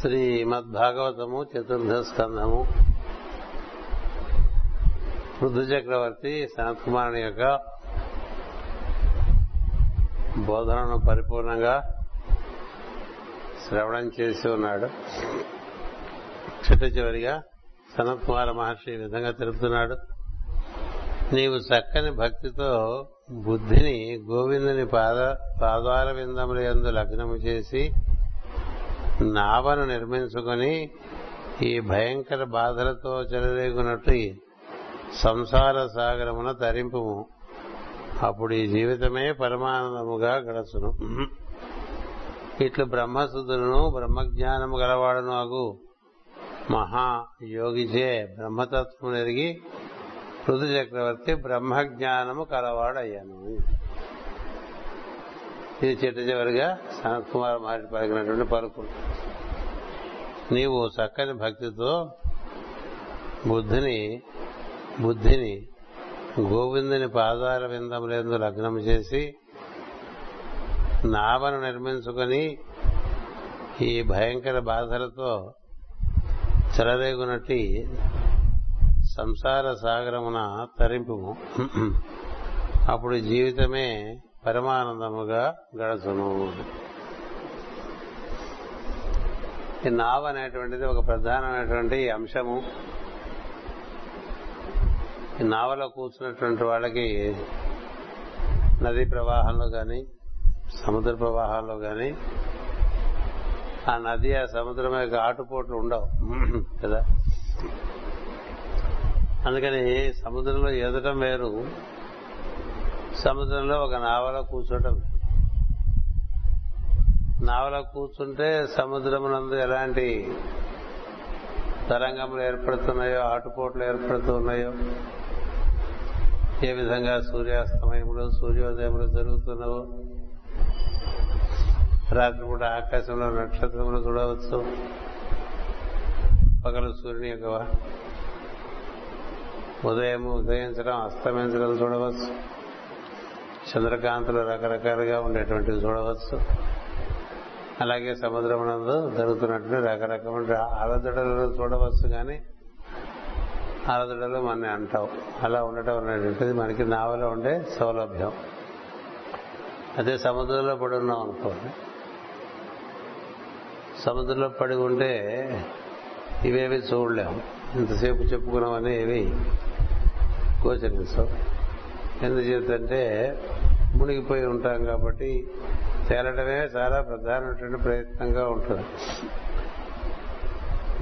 శ్రీమద్భాగవతము చతుర్థ స్కంధము. పృథు చక్రవర్తి సనత్ యొక్క బోధనను పరిపూర్ణంగా శ్రవణం చేసి ఉన్నాడు. చిట్ట చివరిగా సనత్ కుమార మహర్షి ఈ విధంగా తెలుపుతున్నాడు. నీవు చక్కని భక్తితో బుద్ధిని గోవిందుని పాద పాదాల విందములందు లగ్నము చేసి నావను నిర్మించుకొని ఈ భయంకర బాధలతో చెలరేగునట్టు సంసార సాగరమున తరింపు. అప్పుడు ఈ జీవితమే పరమానందముగా గడచును. ఇట్లు బ్రహ్మశుద్ధులను బ్రహ్మజ్ఞానము గలవాడను అగు మహాయోగిచే బ్రహ్మతత్వం ఎరిగి పృథు చక్రవర్తి బ్రహ్మజ్ఞానము కలవాడయ్యాను. ఇది చిట్ట చివరిగా సనత్ కుమార్ మహర్షి పలికినటువంటి పలుకులు. నీవు చక్కని భక్తితో బుద్ధిని బుద్ధిని గోవిందుని పాదాల విందములందు లగ్నం చేసి నావను నిర్మించుకొని ఈ భయంకర బాధలతో చెలరేగునట్టి సంసార సాగరమున తరింపు అప్పుడు జీవితమే పరమానందముగా గడచును. ఈ నావ అనేటువంటిది ఒక ప్రధానమైనటువంటి అంశము. ఈ నావలో కూర్చున్నటువంటి వాళ్ళకి నదీ ప్రవాహంలో కానీ సముద్ర ప్రవాహాల్లో కానీ ఆ నది ఆ సముద్రం యొక్క ఆటుపోట్లు ఉండవు. కదా? అందుకని సముద్రంలో ఎదటం వేరు. సముద్రంలో ఒక నావలో కూర్చోటం. నావలో కూర్చుంటే సముద్రమునందు ఎలాంటి తరంగములు ఏర్పడుతున్నాయో ఆటుపోట్లు ఏర్పడుతున్నాయో ఏ విధంగా సూర్యాస్తమయములు సూర్యోదయములు జరుగుతున్నావో రాత్రిపూట ఆకాశంలో నక్షత్రములు చూడవచ్చు. పగలు సూర్యుని యొక్క ఉదయం ఉదయించడం అస్తమించడం చూడవచ్చు. చంద్రకాంతలు రకరకాలుగా ఉండేటువంటివి చూడవచ్చు. అలాగే సముద్రమునందు జరుగుతున్నటువంటి రకరకమైన అలదడలను చూడవచ్చు కానీ అలదడలు మన అంటావు. అలా ఉండటం అనేటువంటిది మనకి నావలో ఉండే సౌలభ్యం. అదే సముద్రంలో పడి ఉన్నాం అనుకోండి. సముద్రంలో పడి ఉంటే ఇవేవి చూడలేము. ఇంతసేపు చెప్పుకున్నామని ఏవి? గోచరించవు. ఎందు చేతంటే మునిగిపోయి ఉంటాం కాబట్టి తేలడమే చాలా ప్రధానమైనటువంటి ప్రయత్నంగా ఉంటుంది.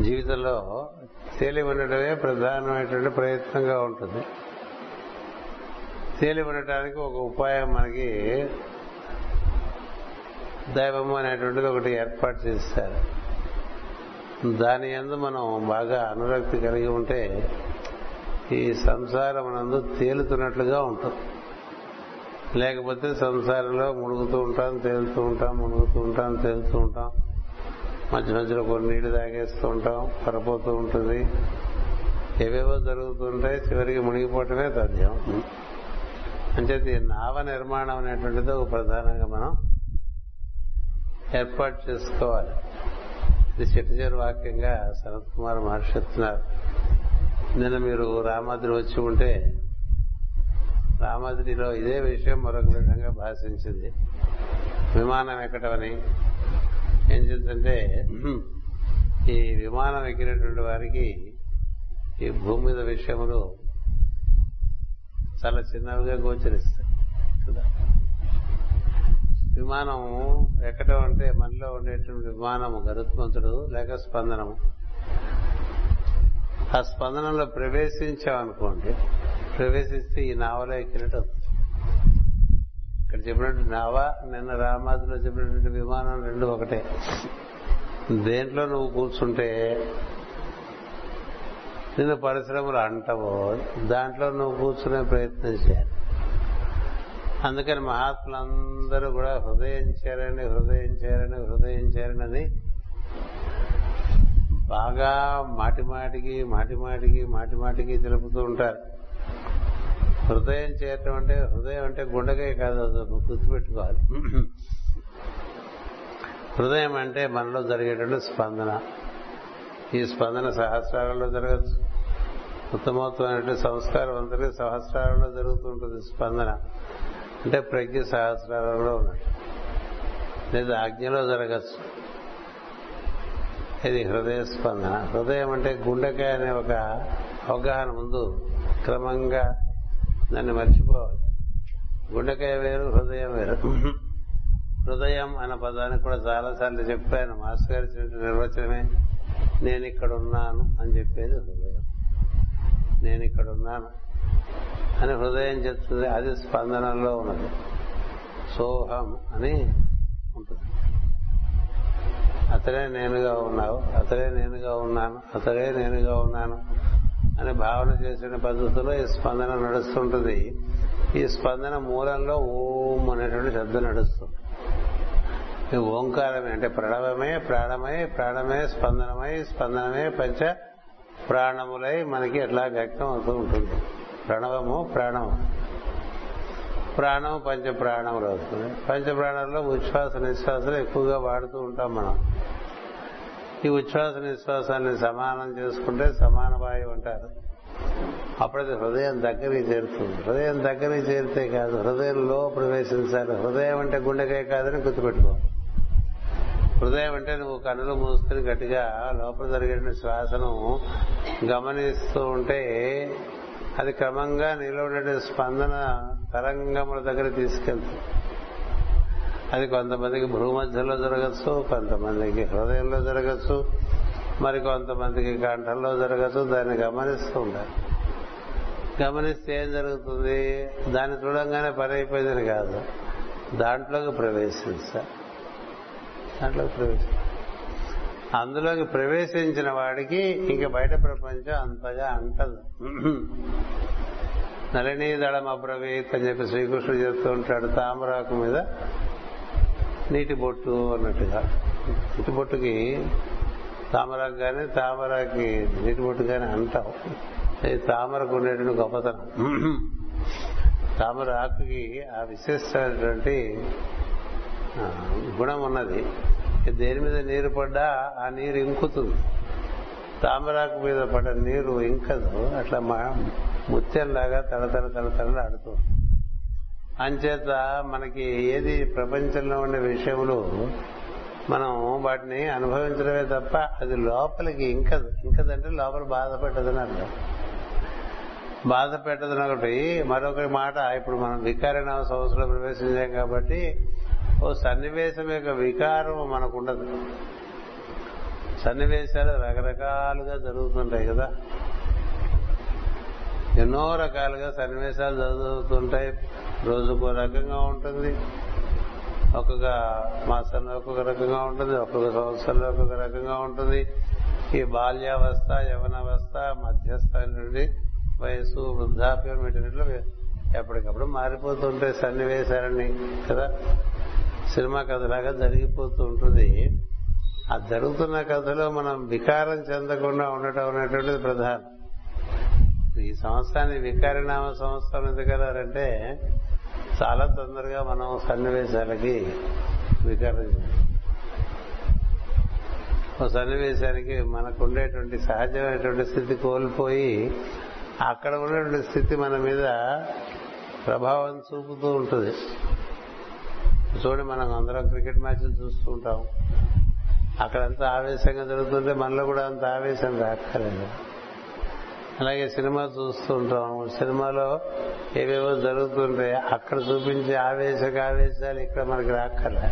జీవితంలో తేలి ఉండటమే ప్రధానమైనటువంటి ప్రయత్నంగా ఉంటుంది. తేలి ఉండటానికి ఒక ఉపాయం మనకి దైవము అనేటువంటిది ఒకటి ఏర్పాటు చేస్తారు. దాని ఎందు మనం బాగా అనురక్తి కలిగి ఉంటే ఈ సంసారం నందు తేలుతున్నట్లుగా ఉంటుంది లేకపోతే సంసారంలో మునుగుతూ ఉంటాం తేలుతూ ఉంటాం మునుగుతూ ఉంటాం తేలుతూ ఉంటాం. మధ్య మధ్యలో కొన్ని నీళ్ళు తాగేస్తూ ఉంటాం పరపోతూ ఉంటుంది. ఏవేవో జరుగుతుంటాయి చివరికి మునిగిపోవటమే తథ్యం అంటే నావ నిర్మాణం అనేటువంటిది ఒక ప్రధానంగా మనం ఏర్పాటు చేసుకోవాలి. ఇది చిట్టచేరు వాక్యంగా శరత్ కుమార్ మహర్షి చెప్తున్నారు. నిన్న మీరు రామాద్రి వచ్చి ఉంటే రామాద్రిలో ఇదే విషయం మరొక విధంగా భాషించింది. విమానం ఎక్కటమని. ఏం చేద్దంటే ఈ విమానం ఎక్కినటువంటి వారికి ఈ భూమి మీద విషయములు చాలా చిన్నవిగా గోచరిస్తాయి. కదా? విమానం ఎక్కడం అంటే మనలో ఉండేటువంటి విమానము గరుత్మంతుడు లేక స్పందనము. ఆ స్పందనలో ప్రవేశించామనుకోండి ప్రవేశిస్తే ఈ నావలో ఎక్కినట్టు ఇక్కడ చెప్పినట్టు నావ నిన్న రామాదిలో చెప్పినటువంటి విమానం రెండు ఒకటే. దేంట్లో నువ్వు కూర్చుంటే నిన్ను పరిశ్రమలు అంటవో దాంట్లో నువ్వు కూర్చునే ప్రయత్నం చేయాలి. అందుకని మహాత్ములందరూ కూడా హృదయం చేరని హృదయం చేరని హృదయం చేరనని బాగా మాటిమాటికి మాటిమాటికి మాటిమాటికి తెలుపుతూ ఉంటారు. హృదయం చేరటం అంటే హృదయం అంటే గుండెకాయ కాదు అది గుర్తుపెట్టుకోవాలి. హృదయం అంటే మనలో జరిగేటువంటి స్పందన. ఈ స్పందన సహస్రాలలో జరగచ్చు. ఉత్తమోత్తమైనటువంటి సంస్కారం అందరికీ సహస్రాలలో జరుగుతుంటుంది స్పందన. అంటే ప్రజ్ఞ సహస్రాలలో ఉన్నట్టు. లేదా ఆజ్ఞలో జరగచ్చు. ఇది హృదయ స్పందన. హృదయం అంటే గుండెకాయ అనే ఒక అవగాహన ముందు క్రమంగా దాన్ని మర్చిపోవాలి. గుండెకాయ వేరు హృదయం వేరు. హృదయం అన్న పదానికి కూడా చాలాసార్లు చెప్పాను. మాస్టర్ గారి చెప్పిన నిర్వచనమే నేను ఇక్కడ ఉన్నాను అని చెప్పేది హృదయం. నేను ఇక్కడ ఉన్నాను అని హృదయం చెప్తుంది. అది స్పందనలో ఉన్నది. సోహం అని ఉంటుంది. అతడే నేనుగా ఉన్నావు అతడే నేనుగా ఉన్నాను అతడే నేనుగా ఉన్నాను అని భావన చేసిన పద్ధతిలో ఈ స్పందన నడుస్తుంటుంది. ఈ స్పందన మూలంలో ఓం అనేటువంటి శబ్దం నడుస్తుంది. ఈ ఓంకారమే అంటే ప్రణవమే ప్రాణమై ప్రాణమే స్పందనమై స్పందనమే పంచ ప్రాణములై మనకి ఎట్లా వ్యక్తం అవుతూ ఉంటుంది. ప్రణవము ప్రాణము. ప్రాణం పంచ ప్రాణములు అవుతుంది పంచ ప్రాణాల్లో ఉచ్ఛ్వాస నిశ్వాసాలు ఎక్కువగా వాడుతూ ఉంటాం మనం. ఈ ఉచ్ఛ్వాస నిశ్వాసాన్ని సమానం చేసుకుంటే సమాన వాయువు అంటారు. అప్పుడైతే హృదయం దగ్గరికి చేరుతుంది. హృదయం దగ్గరికి చేరితే కాదు హృదయంలో ప్రవేశించాలి. హృదయం అంటే గుండెకాయ కాదని గుర్తుపెట్టుకో. హృదయం అంటే నువ్వు కన్నులు మూసుకుని గట్టిగా లోపల జరిగిన శ్వాసను గమనిస్తూ ఉంటే అది క్రమంగా నీలో ఉండే స్పందన తరంగముల దగ్గర తీసుకెళ్తుంది. అది కొంతమందికి భూమధ్యలో జరగచ్చు కొంతమందికి హృదయంలో జరగచ్చు మరి కొంతమందికి కంఠంలో జరగచ్చు దాన్ని గమనిస్తూ ఉండాలి. గమనిస్తే ఏం జరుగుతుంది? దాన్ని చూడంగానే పని అయిపోయిందని కాదు. దాంట్లోకి ప్రవేశించాలి. దాంట్లోకి ప్రవేశించాలి. అందులోకి ప్రవేశించిన వాడికి ఇంక బయట ప్రపంచం అంతగా అంటదు. నలినీ దళం అబ్రవీత్ అని చెప్పి శ్రీకృష్ణుడు చెప్తూ ఉంటాడు తామరాకు మీద నీటి బొట్టు అన్నట్టుగా. నీటి బొట్టుకి తామరాకు కానీ తామరాకి నీటి బొట్టు కానీ అంటాం అది తామరకు ఉండేటువంటి గొప్పతనం. తామర ఆకుకి ఆ విశిష్టమైనటువంటి గుణం ఉన్నది. దేని మీద నీరు పడ్డా ఆ నీరు ఇంకుతుంది. తామరాకు మీద పడ్డ నీరు ఇంకదు. అట్లా మా ముత్యంలాగా తడతడ తడతడ ఆడుతుంది అంచేత మనకి ఏది ప్రపంచంలో ఉండే విషయములు మనం వాటిని అనుభవించడమే తప్ప అది లోపలికి ఇంకదు. ఇంకదంటే లోపల బాధ పెట్టదని అర్థం బాధ పెట్టదని ఒకటి మరొకటి మాట ఇప్పుడు మనం వికారణ సంవత్సరంలో ప్రవేశించాం కాబట్టి ఓ సన్నివేశం యొక్క వికారం మనకు ఉండదు సన్నివేశాలు రకరకాలుగా జరుగుతుంటాయి కదా. ఎన్నో రకాలుగా సన్నివేశాలు జరుగుతుంటాయి. రోజుకో రకంగా ఉంటుంది. ఒక్కొక్క మాసంలో ఒక్కొక్క రకంగా ఉంటుంది. ఒక్కొక్క సంవత్సరంలో ఒక్కొక్క రకంగా ఉంటుంది. ఈ బాల్యావస్థ యవనావస్థ మధ్యస్థ నుండి వయసు వృద్ధాప్యం వీటిలో ఎప్పటికప్పుడు మారిపోతుంటాయి సన్నివేశాలని కదా. సినిమా కథలాగా జరిగిపోతూ ఉంటుంది. ఆ జరుగుతున్న కథలో మనం వికారం చెందకుండా ఉండటం అనేటువంటిది ప్రధానం. ఈ సంవత్సరాన్ని వికారినామ సంవత్సరం ఎందుకన్నారంటే చాలా తొందరగా మనం సన్నివేశాలకి వికారం ఓ సన్నివేశానికి మనకు ఉండేటువంటి సహజమైనటువంటి స్థితి కోల్పోయి అక్కడ ఉన్నటువంటి స్థితి మన మీద ప్రభావం చూపుతూ ఉంటుంది. చూడండి మనం అందరం క్రికెట్ మ్యాచ్లు చూస్తూ ఉంటాం. అక్కడంతా ఆవేశంగా జరుగుతుంటే మనలో కూడా అంత ఆవేశం రాక్కర్లేదు. అలాగే సినిమా చూస్తూ ఉంటాం. సినిమాలో ఏవేవో జరుగుతుంటే అక్కడ చూపించే ఆవేశక ఆవేశాలు ఇక్కడ మనకి రాక్కర్లే.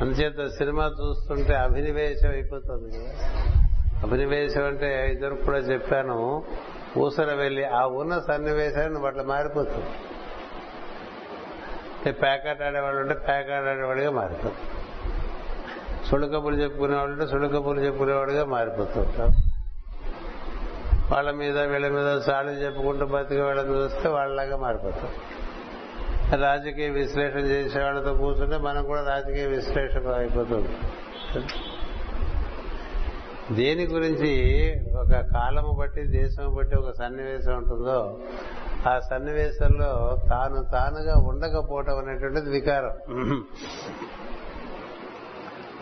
అందుచేత సినిమా చూస్తుంటే అభినివేశం అయిపోతుంది. కదా అభినివేశం అంటే ఇద్దరు కూడా చెప్పాను ఊసర వెళ్ళి ఆ ఉన్న సన్నివేశాన్ని వాటిలో మారిపోతుంది. ప్యాకెట్ ఆడేవాళ్ళు ఉంటే ప్యాకెట్ ఆడేవాడిగా మారిపోతుంది సుడుకబులు చెప్పుకునేవాళ్ళు ఉంటే సుడుకబులు చెప్పుకునేవాడిగా మారిపోతుంటారు వాళ్ళ మీద వీళ్ళ మీద సాళ్ళు చెప్పుకుంటూ బతికి వాళ్ళని చూస్తే వాళ్ళలాగా మారిపోతాం. రాజకీయ విశ్లేషణ చేసే వాళ్ళతో కూర్చుంటే మనం కూడా రాజకీయ విశ్లేషణ అయిపోతుంది దేని గురించి ఒక కాలము బట్టి దేశం బట్టి ఒక సన్నివేశం ఉంటుందో ఆ సన్నివేశంలో తాను తానుగా ఉండకపోవటం అనేటువంటిది వికారం.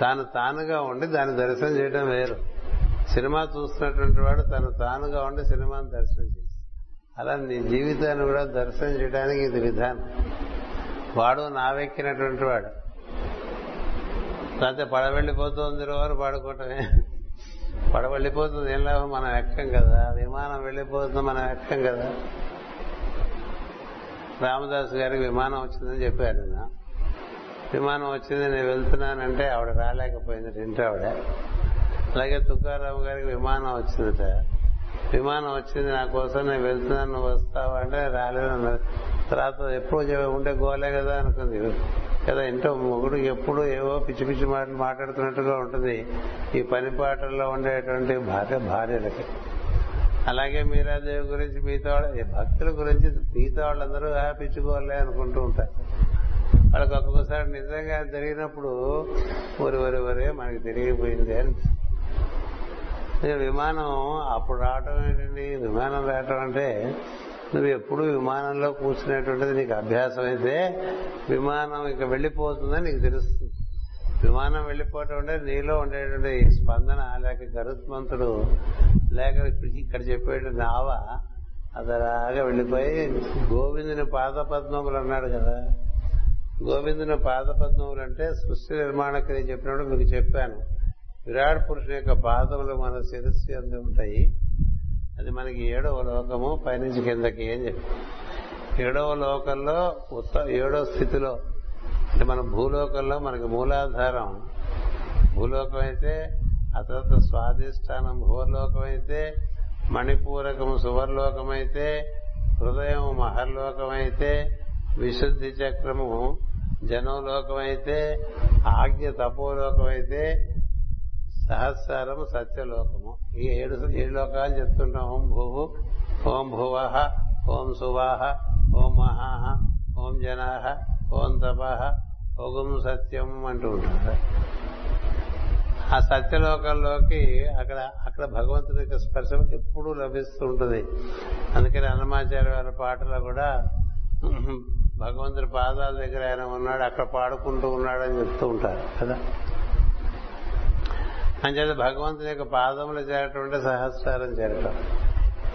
తాను తానుగా ఉండి దాన్ని దర్శనం చేయడం వేరు. సినిమా చూస్తున్నటువంటి వాడు తను తానుగా ఉండి సినిమాను దర్శనం చేసి అలా నీ జీవితాన్ని కూడా దర్శనం చేయడానికి ఇది విధానం. వాడు నావెక్కినటువంటి వాడు. లేకపోతే పడవెళ్ళిపోతుంది రోజు పాడుకోవటమే. పడ వెళ్ళిపోతుంది ఏం లాభం? మనం ఎక్కం కదా. విమానం వెళ్ళిపోతుంది మనం ఎక్కం కదా. రామదాస్ గారికి విమానం వచ్చిందని చెప్పారు విమానం వచ్చింది నేను వెళ్తున్నానంటే ఆవిడ రాలేకపోయింది ఇంటి ఆవిడ. అలాగే తుకారాం గారికి విమానం వచ్చిందట. విమానం వచ్చింది నా కోసం నేను వెళ్తున్నాను నువ్వు వస్తావా అంటే రాలేదు తర్వాత ఎప్పుడు ఉంటే గోలే కదా అనుకుంది. కదా ఇంట్లో మొగుడు ఎప్పుడు ఏవో పిచ్చి పిచ్చి మాటలు మాట్లాడుతున్నట్టుగా ఉంటుంది. ఈ పని పాటల్లో ఉండేటువంటి భార్య భార్యలకి. అలాగే మీరాదేవి గురించి మీతో భక్తుల గురించి మీతో వాళ్ళందరూ పిచ్చుకోలే అనుకుంటూ ఉంటారు వాళ్ళకి ఒక్కొక్కసారి నిజంగా జరిగినప్పుడు ఒరి ఒరి ఒరే మనకి తిరిగిపోయింది అని. విమానం అప్పుడు రావటం ఏంటండి? విమానం రావటం అంటే నువ్వు ఎప్పుడు విమానంలో కూర్చునేటువంటిది నీకు అభ్యాసం అయితే విమానం ఇక వెళ్ళిపోతుందని నీకు తెలుస్తుంది. విమానం వెళ్ళిపోవటం అంటే నీలో ఉండేటువంటి స్పందన లేక గరుత్మంతుడు లేక ఇక్కడ చెప్పేటువంటి నావ అదలాగా వెళ్ళిపోయి గోవిందుని పాదపద్మములు అన్నాడు కదా. గోవిందుని పాదపద్మములు అంటే సృష్టి నిర్మాణ క్రియ చెప్పినప్పుడు మీకు చెప్పాను. విరాట్ పురుషుని యొక్క పాదములు మన శిరస్సు అంది ఉంటాయి. అది మనకి ఏడవ లోకము పైనుంచి కిందకి ఏం చెప్పి. ఏడవ లోకంలో ఉత్త ఏడో స్థితిలో అంటే మన భూలోకంలో మనకి మూలాధారం. భూలోకం అయితే ఆ తర్వాత స్వాధిష్టానం భూలోకం అయితే మణిపూరకం సువర్లోకమైతే హృదయం మహర్లోకమైతే విశుద్ధి చక్రము జనోలోకమైతే ఆజ్ఞ తపోలోకమైతే సహస్రం సత్యలోకము. ఈ ఏడు ఏడు లోకాలు చెప్తుంటాం. ఓం భూవు ఓం భువ ఓం సువాహ ఓం మహాహ ఓం జనాహ. ఓం తపహ ఓం సత్యం అంటూ ఉంటారు ఆ సత్యలోకంలోకి అక్కడ అక్కడ భగవంతుని యొక్క స్పర్శ ఎప్పుడూ లభిస్తూ ఉంటుంది. అందుకని అన్నమాచార్య వారి పాటలో కూడా భగవంతుడి పాదాల దగ్గర ఆయన ఉన్నాడు అక్కడ పాడుకుంటూ ఉన్నాడని చెప్తూ ఉంటారు కదా? అంచేత భగవంతుని యొక్క పాదములు చేరటం అంటే సహస్రారం చేరటం.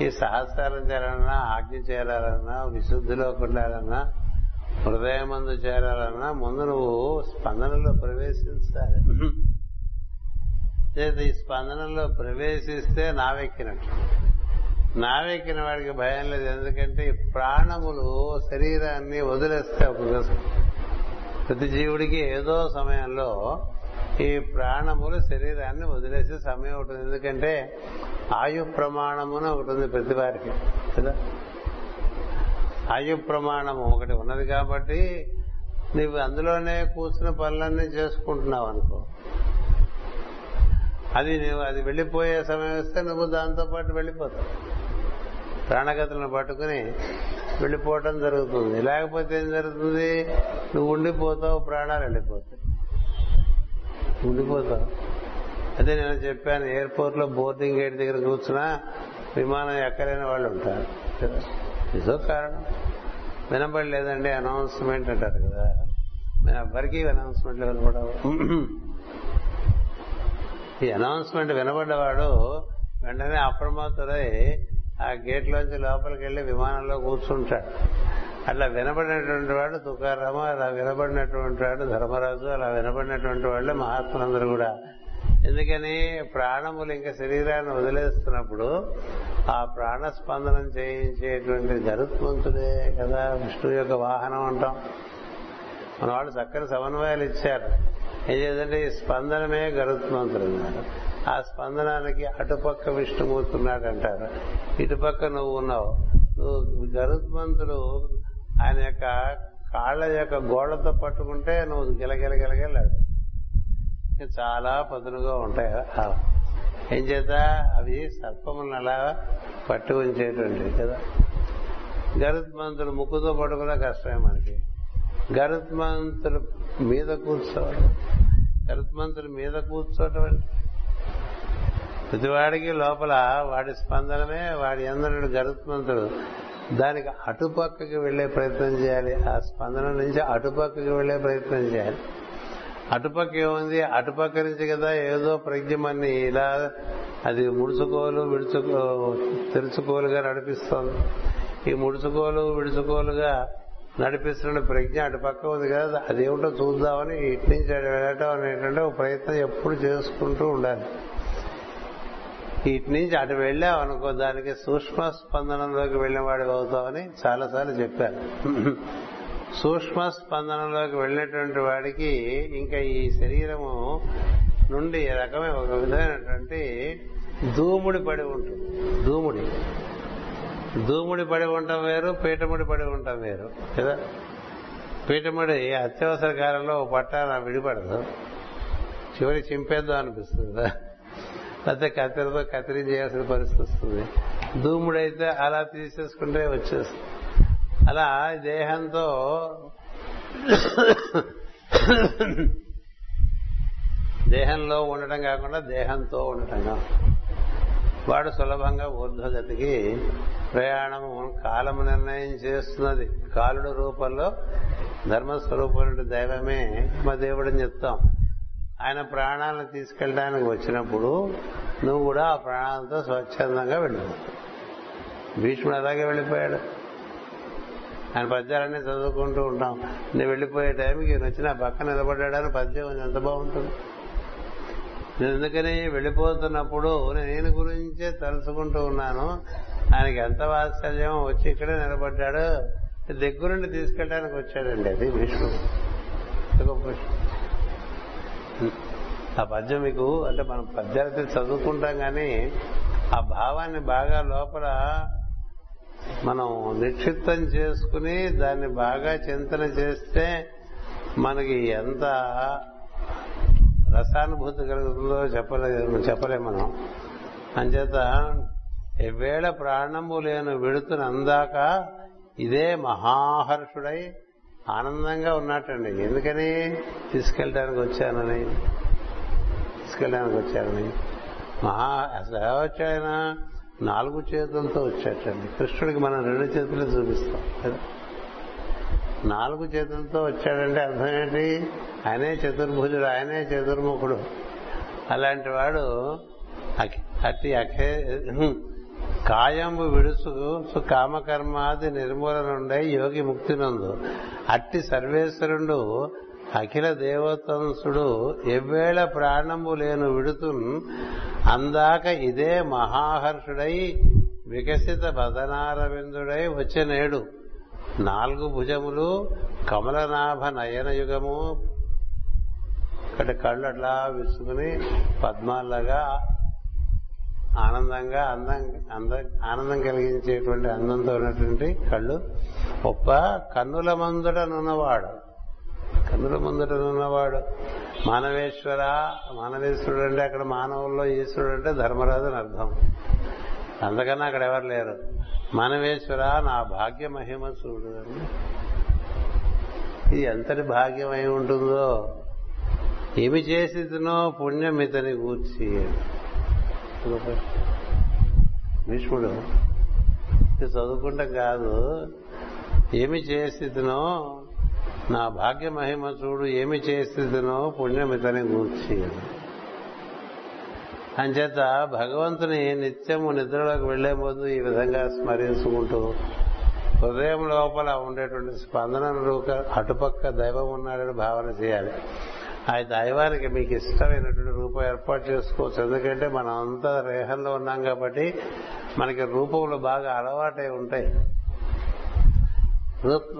ఈ సహస్రారం చేరాలన్నా ఆజ్ఞ చేరాలన్నా విశుద్ధిలోకి ఉండాలన్నా హృదయమందు చేరాలన్నా ముందు నువ్వు స్పందనలో ప్రవేశించాలి. ఈ స్పందనలో ప్రవేశిస్తే నావెక్కినట్టు. నావెక్కిన వాడికి భయం లేదు ఎందుకంటే ఈ ప్రాణములు శరీరాన్ని వదిలేస్తే ఒక ప్రతి జీవుడికి ఏదో సమయంలో ఈ ప్రాణములు శరీరాన్ని వదిలేసే సమయం ఉంటుంది ఎందుకంటే ఆయు ప్రమాణమున ఒకటి ఉంది ప్రతి వారికి. కదా? ఆయు ప్రమాణము ఒకటి ఉన్నది కాబట్టి నువ్వు అందులోనే కూర్చున్న పనులన్నీ చేసుకుంటున్నావు అనుకో. అది నువ్వు అది వెళ్ళిపోయే సమయం వస్తే నువ్వు దాంతో పాటు వెళ్ళిపోతావు. ప్రాణగతులను పట్టుకుని వెళ్ళిపోవటం జరుగుతుంది. లేకపోతే ఏం జరుగుతుంది? నువ్వు ఉండిపోతావు ప్రాణాలు వెళ్ళిపోతాయి. ఉండిపోతావు. అదే నేను చెప్పాను ఎయిర్పోర్ట్లో బోర్డింగ్ గేట్ దగ్గర కూర్చున్నా విమానం ఎక్కలేని వాళ్ళు ఉంటారు. ఇదో కారణం. వినబడలేదండి అనౌన్స్మెంట్ అంటారు కదా. ఎవరికి అనౌన్స్మెంట్లు వినపడవు ఈ అనౌన్స్మెంట్ వినబడ్డవాడు వెంటనే అప్రమత్తులై ఆ గేట్లోంచి లోపలికి వెళ్ళి విమానంలో కూర్చుంటాడు. అట్లా వినబడినటువంటి వాడు తుకారాము అలా వినబడినటువంటి వాడు ధర్మరాజు అలా వినబడినటువంటి వాళ్ళే మహాత్ములందరూ కూడా. ఎందుకని ప్రాణములు ఇంకా శరీరాన్ని వదిలేస్తున్నప్పుడు ఆ ప్రాణ స్పందనం చేయించేటువంటి గరుత్మంతుడే కదా విష్ణువు యొక్క వాహనం అంటాం. మన వాళ్ళు చక్కని సమన్వయాలు ఇచ్చారు. ఏం చేద్దంటే ఈ స్పందనమే గరుత్మంతుడు అన్నారు. ఆ స్పందనానికి అటుపక్క విష్ణుమూర్తి ఉన్నాడు అంటారు ఇటుపక్క నువ్వు ఉన్నావు. నువ్వు గరుత్మంతుడు ఆయన యొక్క కాళ్ళ యొక్క గోడతో పట్టుకుంటే నువ్వు గిలగిల చాలా పదునుగా ఉంటాయి. ఏం చేత? అవి సర్పములను అలా పట్టు ఉంచేటువంటివి కదా? గరుత్మంతులు ముక్కుతో పట్టుకున్నా కష్టమే మనకి. గరుత్మంతులు మీద కూర్చోవడం గరుత్మంతులు మీద కూర్చోవటం ప్రతివాడికి లోపల వాడి స్పందనమే వాడి అందరుడు గరుత్మంతుడు దానికి అటుపక్కకి వెళ్ళే ప్రయత్నం చేయాలి. ఆ స్పందన నుంచి అటుపక్కకి వెళ్ళే ప్రయత్నం చేయాలి. అటుపక్క ఏముంది అటుపక్క నుంచి కదా ఏదో ప్రజ్ఞమని ఇలా అది ముడుచుకోలు విడుచుకో తెరుచుకోలుగా నడిపిస్తోంది. ఈ ముడుచుకోలు విడుచుకోలుగా నడిపిస్తున్న ప్రజ్ఞ అటు పక్క ఉంది కదా అదేమిటో చూద్దామని ఇటు నుంచి అటు వెళ్ళటం అనేటువంటి ఒక ప్రయత్నం ఎప్పుడు చేసుకుంటూ ఉండాలి. ఇటు నుంచి అటు వెళ్ళావు అనుకో దానికి సూక్ష్మ స్పందనంలోకి వెళ్ళిన వాడు అవుతామని చాలాసార్లు చెప్పారు సూక్ష్మ స్పందనలోకి వెళ్ళినటువంటి వాడికి ఇంకా ఈ శరీరము నుండి రకమైన ఒక విధమైనటువంటి దూముడి పడి ఉంటుంది. దూముడి దూముడి పడి ఉండటం వేరు పీఠముడి పడి ఉండటం వేరు. కదా? పీఠముడి అత్యవసర కాలంలో ఒక పట్టాన విడిపడదు. చివరి చింపేద్దాం అనిపిస్తుంది కదా? లేకపోతే కత్తిరితో కత్తిరించేయాల్సిన పరిస్థితి వస్తుంది. దూముడైతే అలా తీసేసుకుంటే వచ్చేస్తుంది. అలా దేహంతో దేహంలో ఉండటం కాకుండా దేహంతో ఉండటంగా వాడు సులభంగా ఊర్ధ్వగతికి ప్రయాణము కాలము నిర్ణయం చేస్తున్నది. కాలుడు రూపంలో ధర్మస్వరూపమైన దైవమే మా దేవుడని చెప్తాం. ఆయన ప్రాణాలను తీసుకెళ్ళడానికి వచ్చినప్పుడు నువ్వు కూడా ఆ ప్రాణాలతో స్వచ్ఛందంగా వెళ్ళిపోతావు భీష్ముడు అలాగే వెళ్ళిపోయాడు. ఆయన పద్యాలన్నీ చదువుకుంటూ ఉంటాం. నేను వెళ్ళిపోయే టైంకి ఈయన వచ్చి నా పక్కన నిలబడ్డాడని పద్యం ఎంత బాగుంటుంది. నేను ఎందుకని వెళ్ళిపోతున్నప్పుడు నేను గురించే తలుచుకుంటూ ఉన్నాను. ఆయనకి ఎంత వాత్సల్యం వచ్చి ఇక్కడే నిలబడ్డాడు. దగ్గరుండి తీసుకెళ్ళడానికి వచ్చాడండి అది భీష్ముడు ఆ పద్యం మీకు అంటే మనం పద్యాలతో చదువుకుంటాం కానీ ఆ భావాన్ని బాగా లోపల మనం నిక్షిప్తం చేసుకుని దాన్ని బాగా చింతన చేస్తే మనకి ఎంత రసానుభూతి కలుగుతుందో చెప్పలే చెప్పలే మనం. అంచేత ఎవేళ ప్రాణము లేను విడుతునందాక ఇదే మహాహర్షుడై ఆనందంగా ఉన్నట్టండి ఎందుకని? తీసుకెళ్ళడానికి వచ్చానని. తీసుకెళ్ళడానికి వచ్చానని. మహా అసలు ఎలా వచ్చాయన? నాలుగు చేతులతో వచ్చాటండి. కృష్ణుడికి మనం రెండు చేతులు చూపిస్తాం కదా? నాలుగు చేతులతో వచ్చాడంటే అర్థం ఏంటి? ఆయనే చతుర్భుజుడు ఆయనే చతుర్ముఖుడు. అలాంటి వాడు అట్టి అఖే కాయంబు విడుసు కామకర్మాది నిర్మూలనుండే యోగి ముక్తి నందు అట్టి సర్వేశ్వరుడు అఖిల దేవతంసుడు ఎవ్వేళ ప్రాణము లేను విడుతున్ అందాక ఇదే మహాహర్షుడై వికసిత బదనారవిందుడై వచ్చే నేడు నాలుగు భుజములు కమలనాభ నయన యుగము కళ్ళు అట్లా విసుకుని పద్మాలగా ఆనందంగా అందం ఆనందం కలిగించేటువంటి అందంతో ఉన్నటువంటి కళ్ళు. ఒప్ప కన్నుల మందుడనున్నవాడు కన్నుల ముందటనున్నవాడు మానవేశ్వర మానవేశ్వరుడు అంటే అక్కడ మానవుల్లో ఈశ్వరుడు అంటే ధర్మరాజు అని అర్థం. అందుకన్నా అక్కడ ఎవరు లేరు. మానవేశ్వర నా భాగ్య మహిమ చూడు అని. ఇది ఎంతటి భాగ్యం అయి ఉంటుందో. ఏమి చేసినో పుణ్యం ఇతని కూర్చి భీష్ముడు ఇది చదువుకుంటాం కాదు. ఏమి చేసినో నా భాగ్య మహిమ చూడు ఏమి చేసినో పుణ్యం ఇతని అంచేత భగవంతుని నిత్యము నిద్రలోకి వెళ్ళే ముందు ఈ విధంగా స్మరించుకుంటూ హృదయం లోపల ఉండేటువంటి స్పందన అటుపక్క దైవం ఉన్నాడని భావన చేయాలి. ఆ దైవానికి మీకు ఇష్టమైనటువంటి రూపం ఏర్పాటు చేసుకోవచ్చు. ఎందుకంటే మనం అంతా రేహంలో ఉన్నాం కాబట్టి మనకి రూపములు బాగా అలవాటై ఉంటాయి.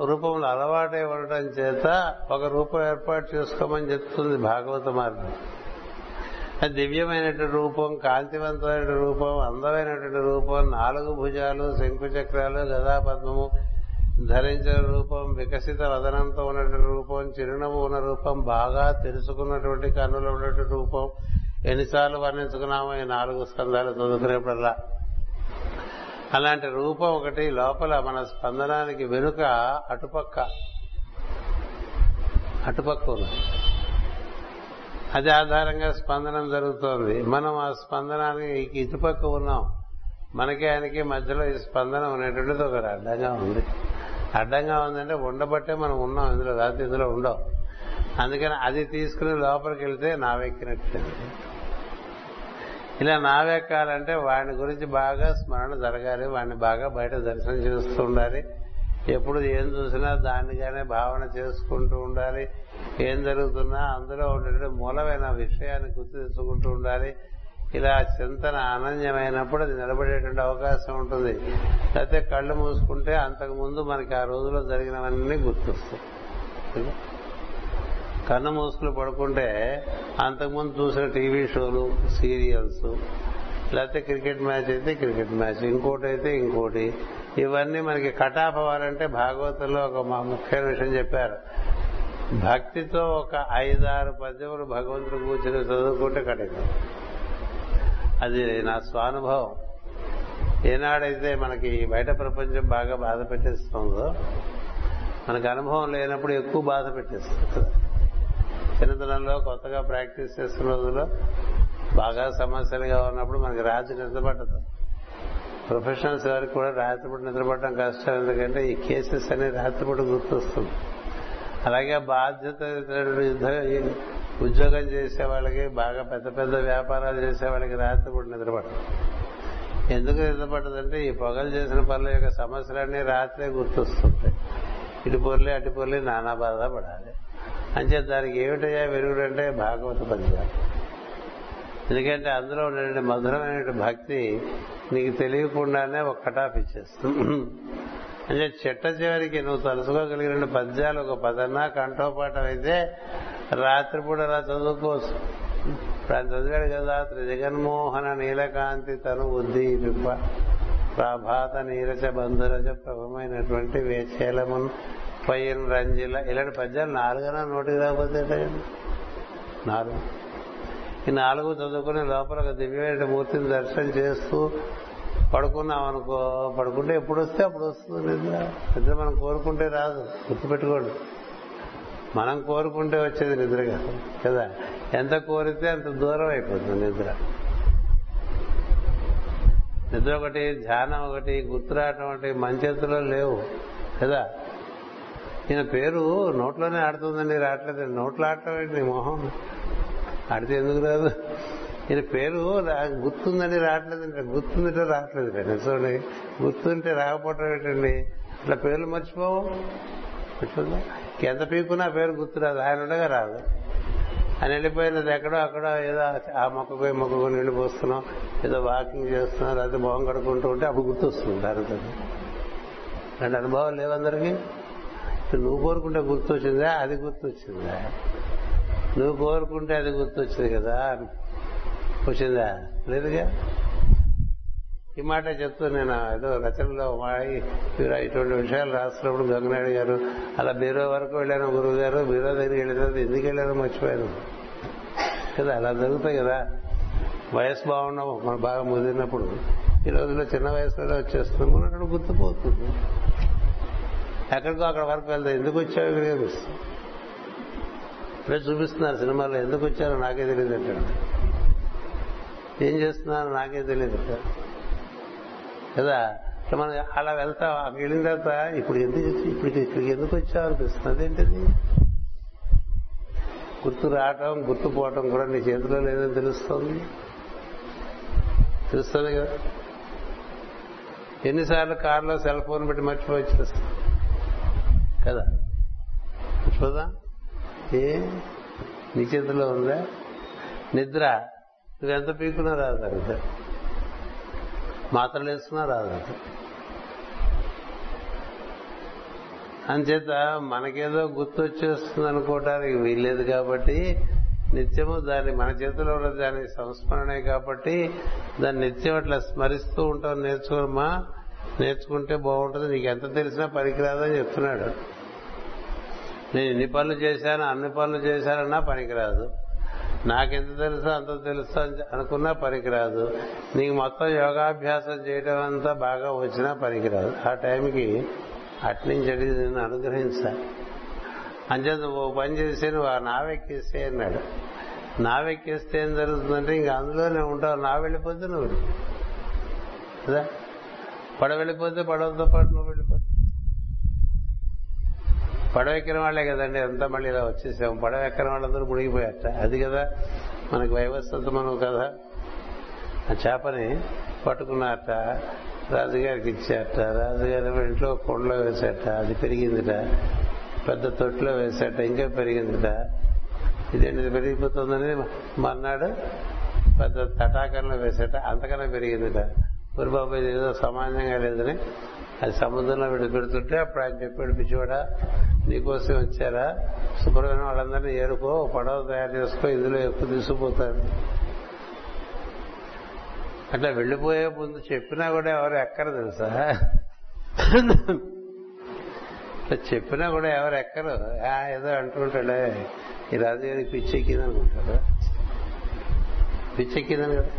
రూపములు అలవాటై ఉండటం చేత ఒక రూపం ఏర్పాటు చేసుకోమని చెప్తుంది భాగవత మార్గం. దివ్యమైనటువంటి రూపం కాంతివంతమైన రూపం అందమైనటువంటి రూపం నాలుగు భుజాలు శంకు చక్రాలు గదాపద్మము ధరించిన రూపం వికసిత వదనంతో ఉన్నటువంటి రూపం చిరునవ్వు ఉన్న రూపం బాగా తెలుసుకున్నటువంటి కన్నులు ఉన్నటువంటి రూపం ఎన్నిసార్లు వర్ణించుకున్నామో ఈ నాలుగు స్కంధాలు చదువుకునేప్పుడల్లా. అలాంటి రూపం ఒకటి లోపల మన స్పందనానికి వెనుక అటుపక్క అటుపక్క ఉన్నది అది ఆధారంగా స్పందనం జరుగుతోంది. మనం ఆ స్పందనానికి ఇటుపక్క ఉన్నాం. మనకి ఆయనకి మధ్యలో ఈ స్పందనం అనేటువంటిది ఒక అడ్డంగా ఉంది. అడ్డంగా ఉందంటే ఉండబట్టే మనం ఉన్నాం ఇందులో రాత్రి ఇందులో ఉండవు అందుకని అది తీసుకుని లోపలికి వెళ్తే నావెక్కినట్టు. ఇలా నావెక్కాలంటే వాడిని గురించి బాగా స్మరణ జరగాలి వాడిని బాగా బయట దర్శనం చేస్తూ ఉండాలి. ఎప్పుడు ఏం చూసినా దానిగానే భావన చేసుకుంటూ ఉండాలి. ఏం జరుగుతున్నా అందులో ఉండేటువంటి మూలమైన విషయాన్ని గుర్తు తెచ్చుకుంటూ ఉండాలి. ఇలా చింతన అనన్యమైనప్పుడు అది నిలబడేటువంటి అవకాశం ఉంటుంది. లేకపోతే కళ్ళు మూసుకుంటే అంతకుముందు మనకి ఆ రోజులో జరిగినవన్నీ గుర్తొస్తాయి. కన్ను మూసుకులు పడుకుంటే అంతకుముందు చూసిన టీవీ షోలు సీరియల్స్ లేకపోతే క్రికెట్ మ్యాచ్ అయితే క్రికెట్ మ్యాచ్ ఇంకోటి అయితే ఇంకోటి. ఇవన్నీ మనకి కటాఫ్ అవ్వాలంటే భాగవతంలో ఒక మా ముఖ్యమైన విషయం చెప్పారు. భక్తితో ఒక ఐదారు పద్యములు భగవంతుడు కూర్చొని చదువుకుంటే కటింది అది నా స్వానుభవం. ఏనాడైతే మనకి బయట ప్రపంచం బాగా బాధ పెట్టేస్తుందో మనకు అనుభవం లేనప్పుడు ఎక్కువ బాధ పెట్టేస్తుంది. కదా చిన్నతనంలో కొత్తగా ప్రాక్టీస్ చేస్తున్న రోజుల్లో బాగా సమస్యలుగా ఉన్నప్పుడు మనకి రాత్రి నిద్రపట్టదు ప్రొఫెషనల్స్ వారికి కూడా రాత్రిపూట నిద్రపడడం కష్టం ఎందుకంటే ఈ కేసెస్ అనే రాత్రిపూట గుర్తొస్తుంది. అలాగే బాధ్యత యుద్ధ ఉద్యోగం చేసే వాళ్ళకి బాగా పెద్ద పెద్ద వ్యాపారాలు చేసే వాళ్ళకి రాత్రిపూట నిద్రపడదు ఎందుకు నిద్రపడదంటే ఈ పొగలు చేసిన పనుల యొక్క సమస్యలన్నీ రాత్రే గుర్తొస్తుంటాయి. ఇటు పొర్లే అటు పొర్లే నానా బాధ పడాలి. అంచేత దానికి ఏమిటయ్యా వెలుగుడంటే భాగవత పద్యాలు ఎందుకంటే అందులో ఉండే మధురమైన భక్తి నీకు తెలియకుండానే ఒక కటాఫ్ ఇచ్చేస్తుంది. అంటే చెట్ట చివరికి నువ్వు తలుసుకోగలిగిన పద్యాలు ఒక పదన్నా కంఠోపాఠం అయితే రాత్రిపూట అలా చదువుకోవచ్చు. ఇప్పుడు ఆయన చదివాడు కదా త్రిజగన్మోహన నీలకాంతి తను ఉద్దీపింప ప్రభాత నీరజ బంధురజ ప్రభమైనటువంటి వేచేలమును పయ్యన్ రంజిల ఇలాంటి పద్యాలు నాలుగైనా నోటికి రాకపోతే నాలుగు. ఈ నాలుగు చదువుకుని లోపల ఒక దివ్యమైన మూర్తిని దర్శనం చేస్తూ పడుకున్నాం అనుకో పడుకుంటే ఎప్పుడు వస్తే అప్పుడు వస్తుంది నిద్ర. నిద్ర మనం కోరుకుంటే రాదు. గుర్తుపెట్టుకోండి. మనం కోరుకుంటే వచ్చేది నిద్ర కాదు? కదా ఎంత కోరితే అంత దూరం అయిపోతుంది నిద్ర. నిద్ర ఒకటి ధ్యానం ఒకటి గుర్తురాటం ఒకటి మంచెత్తులో లేవు. కదా? ఈయన పేరు నోట్లోనే ఆడుతుందండి రావట్లేదు నోట్లో ఆడటం ఏంటి మొహం? ఆడితే ఎందుకు రాదు? ఈయన పేరు గుర్తుందని రావట్లేదండి. గుర్తుందంటే రావట్లేదు నిజండి గుర్తుంటే రాకపోవటం ఏంటండి? ఇట్లా పేర్లు మర్చిపోవు? మర్చిపోదా? ఎంత పీకున్నా పేరు గుర్తురాదు ఆయన ఉండగా రాదు. ఆయన వెళ్ళిపోయినది ఎక్కడో అక్కడో ఏదో ఆ మొక్కకు ఈ మొక్కకు నీళ్ళు పోస్తున్నాం ఏదో వాకింగ్ చేస్తున్నాం లేకపోతే మొహం కడుక్కుంటూ ఉంటే అప్పుడు గుర్తొస్తుంది. దానితో రెండు అనుభవాలు లేవందరికీ నువ్వు కోరుకుంటే గుర్తొచ్చిందా? అది గుర్తొచ్చిందా? నువ్వు కోరుకుంటే అది గుర్తొచ్చింది కదా? వచ్చిందా? లేదుగా? ఈ మాట చెప్తూ నేను. ఏదో రచనలో ఇటువంటి విషయాలు రాస్తున్నప్పుడు గంగనాయుడు గారు అలా బీరో వరకు వెళ్ళాను గురువు గారు బీరో దగ్గరికి వెళ్ళిన తర్వాత ఎందుకు వెళ్ళాను మర్చిపోయాను. కదా అలా జరుగుతాయి కదా. వయసు బాగున్నాము మనం బాగా ముదిరినప్పుడు ఈ రోజుల్లో చిన్న వయసులో వచ్చేస్తున్నాం అన్నట్టు గుర్తుపోతుంది. ఎక్కడికో అక్కడ వరకు వెళ్తా ఎందుకు వచ్చావు ఇక్కడ కనిపిస్తుంది ఇప్పుడే చూపిస్తున్నారు సినిమాలో ఎందుకు వచ్చారో నాకే తెలియదు అంటాడు. ఏం చేస్తున్నారో నాకే తెలియదు కదా? మనం అలా వెళ్తాం అక్కడికి వెళ్ళిన తర్వాత ఇప్పుడు ఎందుకు ఇప్పుడు ఇక్కడికి ఎందుకు వచ్చావు అనిపిస్తుంది. అదేంటిది? గుర్తు రావటం గుర్తు పోవటం కూడా నీ చేతిలో లేదని తెలుస్తుంది. తెలుస్తుంది కదా? ఎన్నిసార్లు కారులో సెల్ ఫోన్ పెట్టి మర్చిపోయి వచ్చేస్తాం. కదా? చూద్దాం ఏ? నీ చేతిలో ఉందా? నిద్ర. నువ్వెంత పీకున్నా రాదు అంత మాత్రలు వేసుకున్నా రాదు అంచేత మనకేదో గుర్తొచ్చేస్తుంది అనుకోవటానికి వీల్లేదు కాబట్టి నిత్యము దాన్ని మన చేతిలో ఉన్న దాని సంస్మరణే కాబట్టి దాన్ని నిత్యం అట్లా స్మరిస్తూ ఉంటాం నేర్చుకోమా? నేర్చుకుంటే బాగుంటుంది. నీకు ఎంత తెలిసినా పనికిరాదని చెప్తున్నాడు. నేను ఇన్ని పనులు చేశాను అన్ని పనులు చేశానన్నా పనికిరాదు. నాకెంత తెలుసో అంత తెలుసు అనుకున్నా పనికిరాదు. నీకు మొత్తం యోగాభ్యాసం చేయడం అంతా బాగా వచ్చినా పనికిరాదు. ఆ టైంకి అట్నుంచి అడిగి నేను అనుగ్రహించాలి అంచేత ఓ పని చేసి నువ్వు ఆ నావెక్కిస్తే అన్నాడు. నావెక్కిస్తే ఏం జరుగుతుందంటే ఇంకా అందులోనే ఉంటావు. నా వెళ్ళిపోతే నువ్వు. కదా పడ వెళ్ళిపోతే పడవతో పాటు నువ్వు పడవ ఎక్కిన వాళ్ళే కదండి. అంతా మళ్ళీ ఇలా వచ్చేసాం. పడవ ఎక్కిన వాళ్ళందరూ మునిగిపోయారట. అది కదా మనకి వైవస్వతమను కదా ఆ చేపని పట్టుకున్నారట. రాజుగారికి ఇచ్చారట. రాజుగారి ఇంట్లో కొండలో వేశాట అది పెరిగిందిట. పెద్ద తొట్టులో వేశాట ఇంకా పెరిగిందిట. ఇదేంటి పెరిగిపోతుందని మర్నాడు పెద్ద తటాకంలో వేసేట అంతకన్నా పెరిగిందిట. ఊరి ఇది ఏదో సమానంగా లేదని అది సముద్రంలో విడిపెడుతుంటే అప్పుడు ఆయన చెప్పాడు పిచ్చివాడా నీకోసం వచ్చారా? శుభ్రమైన వాళ్ళందరినీ ఏరుకో పడవ తయారు చేసుకో ఇందులో ఎక్కువ తీసుకుపోతారు. అట్లా వెళ్ళిపోయే ముందు చెప్పినా కూడా ఎవరు ఎక్కరు తెలుసా? చెప్పినా కూడా ఎవరు ఎక్కరు. ఆ, ఏదో అంటుంటాడే ఈ రాజుగారికి పిచ్చెక్కింది అనుకుంటారు? పిచ్చెక్కిందని కదా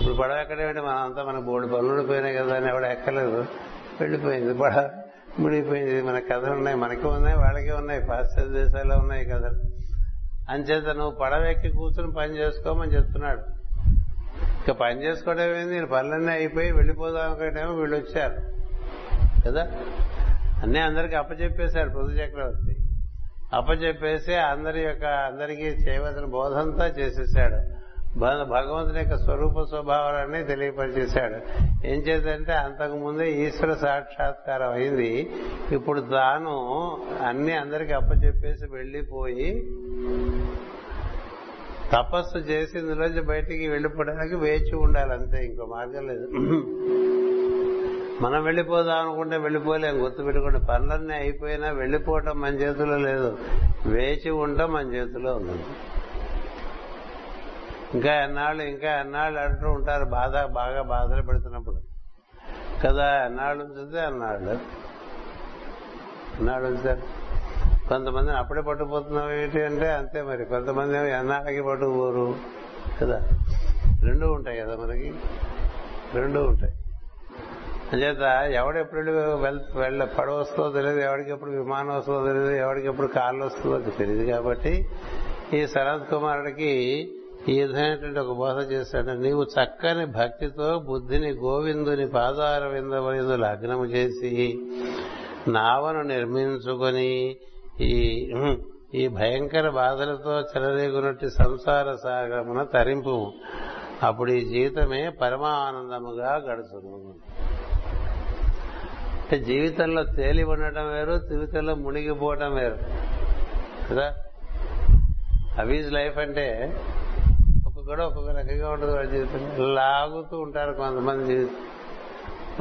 ఇప్పుడు పడవ ఎక్కడేమంటే? మనం అంతా మన బోర్డు పనులు పోయినాయి కదా అని ఎవడ ఎక్కలేదు. వెళ్ళిపోయింది. పడవ ముడిపోయింది మన కథలు ఉన్నాయి మనకి ఉన్నాయి వాళ్ళకి ఉన్నాయి పాశ్చాత్య దేశాల్లో ఉన్నాయి కథలు. అంచేత నువ్వు పడవ ఎక్కి కూర్చొని పని చేసుకోమని చెప్తున్నాడు. ఇక పని చేసుకోవడం ఏంది? నేను పనులన్నీ అయిపోయి వెళ్ళిపోదాం అనుకుంటేమో వీళ్ళు వచ్చారు. కదా? అన్నీ అందరికి అప్పచెప్పేశారు పృథు చక్రవర్తి. అప్పచెప్పేసి అందరి యొక్క అందరికీ చేయవలసిన బోధంతా చేసేసాడు భగవంతుని యొక్క స్వరూప స్వభావాలన్నీ తెలియపరిచేశాడు. ఏం చేద్దంటే అంతకు ముందే ఈశ్వర సాక్షాత్కారం అయింది. ఇప్పుడు తాను అన్ని అందరికి అప్పచెప్పేసి వెళ్ళిపోయి తపస్సు చేసి ఇందులోంచి బయటికి వెళ్ళిపోవడానికి వేచి ఉండాలి అంతే. ఇంకో మార్గం లేదు. మనం వెళ్ళిపోదాం అనుకుంటే వెళ్ళిపోలేం. గుర్తుపెట్టుకోండి పనులన్నీ అయిపోయినా వెళ్ళిపోవటం మన చేతిలో లేదు. వేచి ఉండటం మన చేతిలో ఉంది. ఇంకా ఎన్నాళ్ళు ఇంకా ఎన్నాళ్ళు అంటూ ఉంటారు. బాధ బాగా బాధలు పెడుతున్నప్పుడు. కదా ఎన్నాళ్ళు ఉంచితే అన్నాళ్ళు ఎన్నాళ్ళు ఉంచారు? కొంతమందిని అప్పుడే పట్టుకుపోతున్నావు ఏంటి అంటే అంతే మరి. కొంతమంది ఏమో ఎన్నాళ్ళకి పట్టుకుపోరు. కదా. రెండు ఉంటాయి కదా మనకి. రెండు ఉంటాయి. అంచేత ఎవడెప్పుడు వెళ్ళ పడవ వస్తుందో తెలియదు. ఎవడికి ఎప్పుడు విమానం వస్తుందో తెలియదు. ఎవడికి ఎప్పుడు కార్లు వస్తుందో తెలియదు కాబట్టి ఈ శరత్ కుమారుడికి ఈ విధమైనటువంటి ఒక బోధ చేశాడు. నీవు చక్కని భక్తితో బుద్ధిని గోవిందుని పాదార విందవరిందు లగ్నము చేసి నావను నిర్మించుకొని ఈ ఈ భయంకర బాధలతో చెలరేగునట్టు సంసార సాగరమున తరింపు. అప్పుడు ఈ జీవితమే పరమానందముగా గడుచును. అంటే జీవితంలో తేలి ఉండటం వేరు జీవితంలో మునిగిపోవటం వేరు. కదా? అవీజ్ లైఫ్ అంటే కూడా ఒక్కొక్క రకంగా ఉంటుంది వాళ్ళ జీవితం లాగుతూ ఉంటారు కొంతమంది జీవితం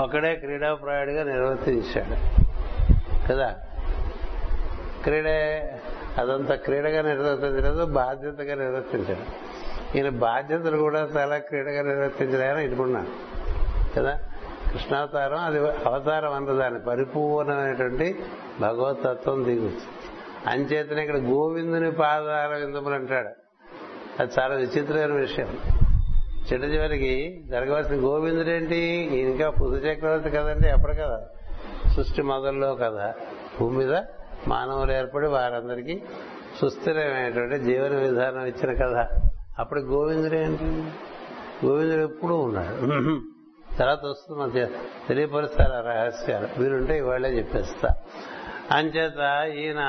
ఒకడే క్రీడాప్రాయుడిగా నిర్వర్తించాడు. కదా? క్రీడే అదంతా క్రీడగా నిర్వర్తించలేదు బాధ్యతగా నిర్వర్తించాడు. ఈయన బాధ్యతలు కూడా చాలా క్రీడగా నిర్వర్తించలేదని ఇటుకున్నాను కదా? కృష్ణావతారం అది అవతారం అన్నది దాని పరిపూర్ణమైనటువంటి భగవతత్వం దిగుతుంది. అంచేతనే ఇక్కడ గోవిందుని పాదాల విందములు అంటాడు. అది చాలా విచిత్రమైన విషయం. చిట్ట చివరికి జరగవలసిన గోవిందుడేంటి ఇంకా పుదు చక్రవర్తి కదండి ఎప్పుడు కదా. సృష్టి మొదల్లో కదా. భూమి మీద మానవులు ఏర్పడి వారందరికీ సుస్థిరమైనటువంటి జీవన విధానం ఇచ్చిన కథ. అప్పుడు గోవిందుడేంటి గోవిందుడు ఎప్పుడూ ఉన్నాడు. తర్వాత వస్తుంది మన తెలియపరుస్తారు ఆ రహస్యాలు. వీరుంటే ఇవాళే చెప్పేస్తా. అంచేత ఈయన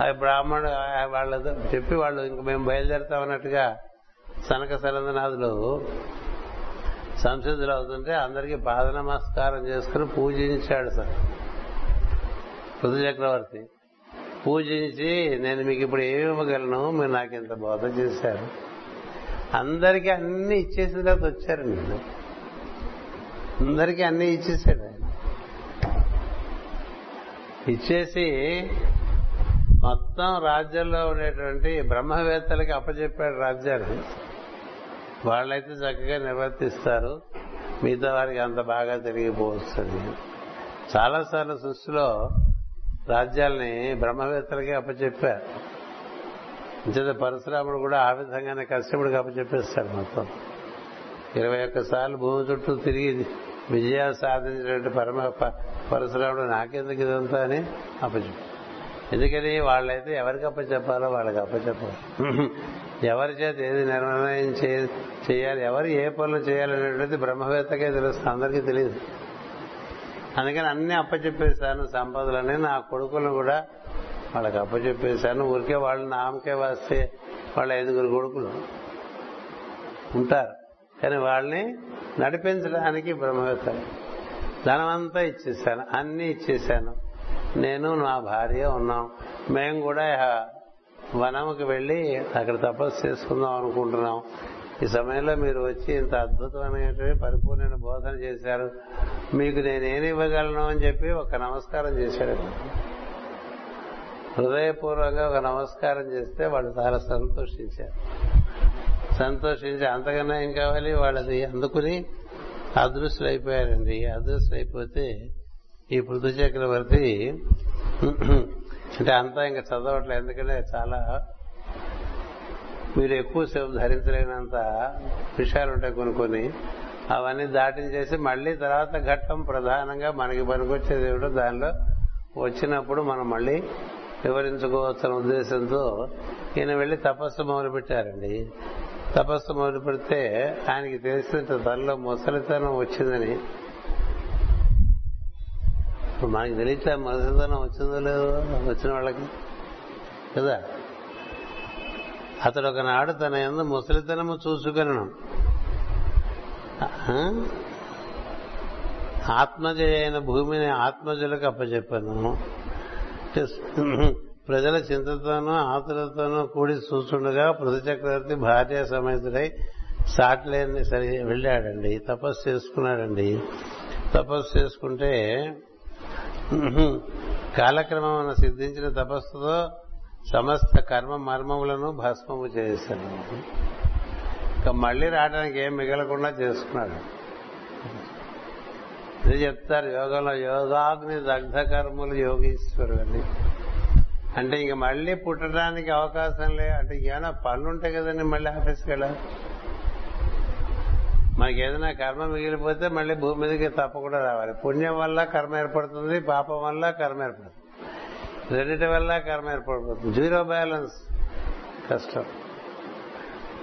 అవి బ్రాహ్మణుడు వాళ్ళతో చెప్పి వాళ్ళు ఇంక మేము బయలుదేరుతామన్నట్టుగా సనక సరందనాథులు సంసిద్ధులు అవుతుంటే అందరికీ పాద నమస్కారం చేసుకుని పూజించాడు సార్. పృథు చక్రవర్తి. పూజించి నేను మీకు ఇప్పుడు ఏమి ఇవ్వగలను? మీరు నాకు ఇంత బోధ చేశారు. అందరికీ అన్ని ఇచ్చేసిన తర్వాత వచ్చారండి అందరికీ అన్ని ఇచ్చేసాడు ఆయన. ఇచ్చేసి మొత్తం రాజ్యంలో ఉండేటువంటి బ్రహ్మవేత్తలకి అప్పచెప్పాడు రాజ్యాన్ని. వాళ్ళైతే చక్కగా నిర్వర్తిస్తారు. మిగతా వారికి అంత బాగా తిరిగిపోవస్తుంది చాలాసార్లు సృష్టిలో రాజ్యాల్ని బ్రహ్మవేత్తలకి అప్పచెప్పారు అంచేత పరశురాముడు కూడా ఆ విధంగానే కష్టముడికి అప్పచెప్పేస్తాడు మొత్తం. ఇరవై ఒక్క సార్లు భూమి చుట్టూ తిరిగి విజయాలు సాధించినటువంటి పరమ పరశురాముడు నాకెందుకు ఇదంతా అని అప్పచెప్పారు ఎందుకని వాళ్ళైతే ఎవరికి అప్పచెప్పాలో వాళ్ళకి అప్పచెప్పాలి ఎవరి చేత ఏది నిర్ణయం చేయాలి ఎవరు ఏ పనులు చేయాలనేటువంటిది బ్రహ్మవేత్తకే తెలుస్తుంది అందరికీ తెలియదు. అందుకని అన్ని అప్పచెప్పేశాను సంపదలని నా కొడుకులను కూడా వాళ్ళకి అప్పచెప్పేశాను. ఊరికే వాళ్ళు నామకే వస్తే వాళ్ళ ఐదుగురు కొడుకులు ఉంటారు. కానీ వాళ్ళని నడిపించడానికి బ్రహ్మవేత్త. ధనమంతా ఇచ్చేసాను అన్ని ఇచ్చేసాను నేను నా భార్య ఉన్నాం. మేము కూడా వనముకి వెళ్ళి అక్కడ తపస్సు చేసుకుందాం అనుకుంటున్నాం. ఈ సమయంలో మీరు వచ్చి ఇంత అద్భుతమైనటువంటి పరిపూర్ణ బోధన చేశారు. మీకు నేనేమి ఇవ్వగలను అని చెప్పి ఒక నమస్కారం చేశాడు హృదయపూర్వకంగా ఒక నమస్కారం చేస్తే వాళ్ళు చాలా సంతోషించారు. సంతోషించి అంతకన్నా ఏం కావాలి? వాళ్ళది అందుకుని అదృశ్యులు అయిపోయారండి అదృశ్యులు అయిపోతే ఈ పృథు చక్రవర్తి అంటే అంతా ఇంకా చదవట్లేదు. ఎందుకంటే చాలా మీరు ఎక్కువసేపు ధరించలేనంత విషయాలు ఉంటాయి కొన్ని కొన్ని. అవన్నీ దాటించేసి మళ్ళీ తర్వాత ఘట్టం ప్రధానంగా మనకి పనికొచ్చేది ఏమిటో దానిలో వచ్చినప్పుడు మనం మళ్ళీ వివరించుకోవచ్చన్న ఉద్దేశంతో ఈయన వెళ్ళి తపస్సు మొదలు పెట్టారండి తపస్సు మొదలు పెడితే ఆయనకి తెలిసిన తనలో ముసలితనం వచ్చిందని మనకి తెలియట్లే ముసలితనం వచ్చిందో లేదో వచ్చిన వాళ్ళకి. కదా? అతడు ఒకనాడు తన ఎందు ముసలితనము చూసుకొనను. ఆత్మజయ అయిన భూమిని ఆత్మజులకు అప్పచెప్పాను ప్రజల చింతతోనూ ఆతులతోనూ కూడి చూస్తుండగా పృథు చక్రవర్తి భార్య సమేతుడై సాట్లేని సరి వెళ్ళాడండి. తపస్సు చేసుకున్నాడండి. తపస్సు చేసుకుంటే కాలక్రమం సిద్ధించిన తపస్సుతో సమస్త కర్మ మర్మములను భస్మము చేశాడు ఇంకా మళ్ళీ రావడానికి ఏం మిగలకుండా చేసుకున్నాడు. ఇది చెప్తారు యోగంలో యోగాగ్ని దగ్ధ కర్మలు యోగీశ్వరుడు అని అంటే ఇంక మళ్ళీ పుట్టడానికి అవకాశం లే అంటే ఏమైనా పనులు ఉంటాయి కదండి మళ్ళీ ఆఫీస్కి వెళ్ళాలి. మనకి ఏదైనా కర్మ మిగిలిపోతే మళ్ళీ భూమి మీదకి తప్పకుండా రావాలి. పుణ్యం వల్ల కర్మ ఏర్పడుతుంది పాపం వల్ల కర్మ ఏర్పడుతుంది. రెండింటి వల్ల కర్మ ఏర్పడిపోతుంది జీరో బ్యాలెన్స్. కష్టం.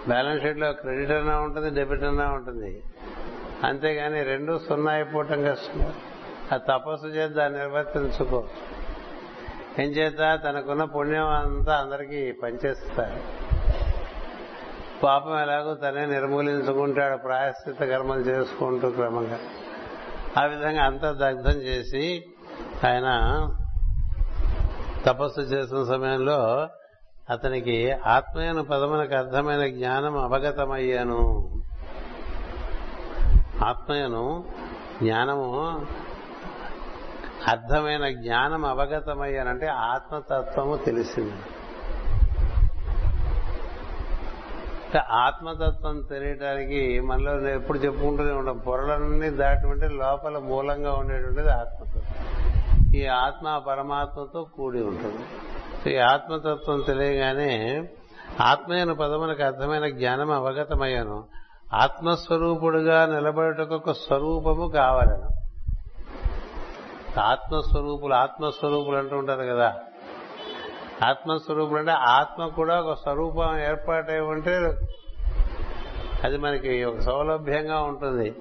బ్యాలెన్స్ షీట్లో క్రెడిట్ అన్నా ఉంటుంది డెబిట్ అన్నా ఉంటుంది. అంతేగాని రెండు సున్నా అయిపోవటం కష్టం. ఆ తపస్సు చేసి దాన్ని నిర్వర్తించుకో. ఏం చేత తనకున్న పుణ్యం అంతా అందరికీ పనిచేస్తారు పాపం ఎలాగో తనే నిర్మూలించుకుంటాడు ప్రాయశ్చిత కర్మలు చేసుకుంటూ క్రమంగా. ఆ విధంగా అంతా దగ్ధం చేసి ఆయన తపస్సు చేసిన సమయంలో అతనికి ఆత్మీయన పదమునకు అర్థమైన జ్ఞానం అవగతమయ్యాను. ఆత్మయను జ్ఞానము అర్థమైన జ్ఞానం అవగతమయ్యానంటే ఆత్మతత్వము తెలిసింది. ఆత్మతత్వం తెలియటానికి మనలో ఎప్పుడు చెప్పుకుంటూనే ఉంటాం. పొరలన్నీ దాటి లోపల మూలంగా ఉండేటువంటిది ఆత్మతత్వం. ఈ ఆత్మ పరమాత్మతో కూడి ఉంటుంది. ఈ ఆత్మతత్వం తెలియగానే ఆత్మీయన పదమునకు అర్థమైన జ్ఞానం అవగతమయ్యాను. ఆత్మస్వరూపుడుగా నిలబడటకు ఒక స్వరూపము కావాలను. ఆత్మస్వరూపులు ఆత్మస్వరూపులు అంటూ ఉంటారు కదా. ఆత్మస్వరూపుడు అంటే ఆత్మ కూడా ఒక స్వరూపం ఏర్పాటై ఉంటే అది మనకి ఒక సౌలభ్యంగా ఉంటుంది.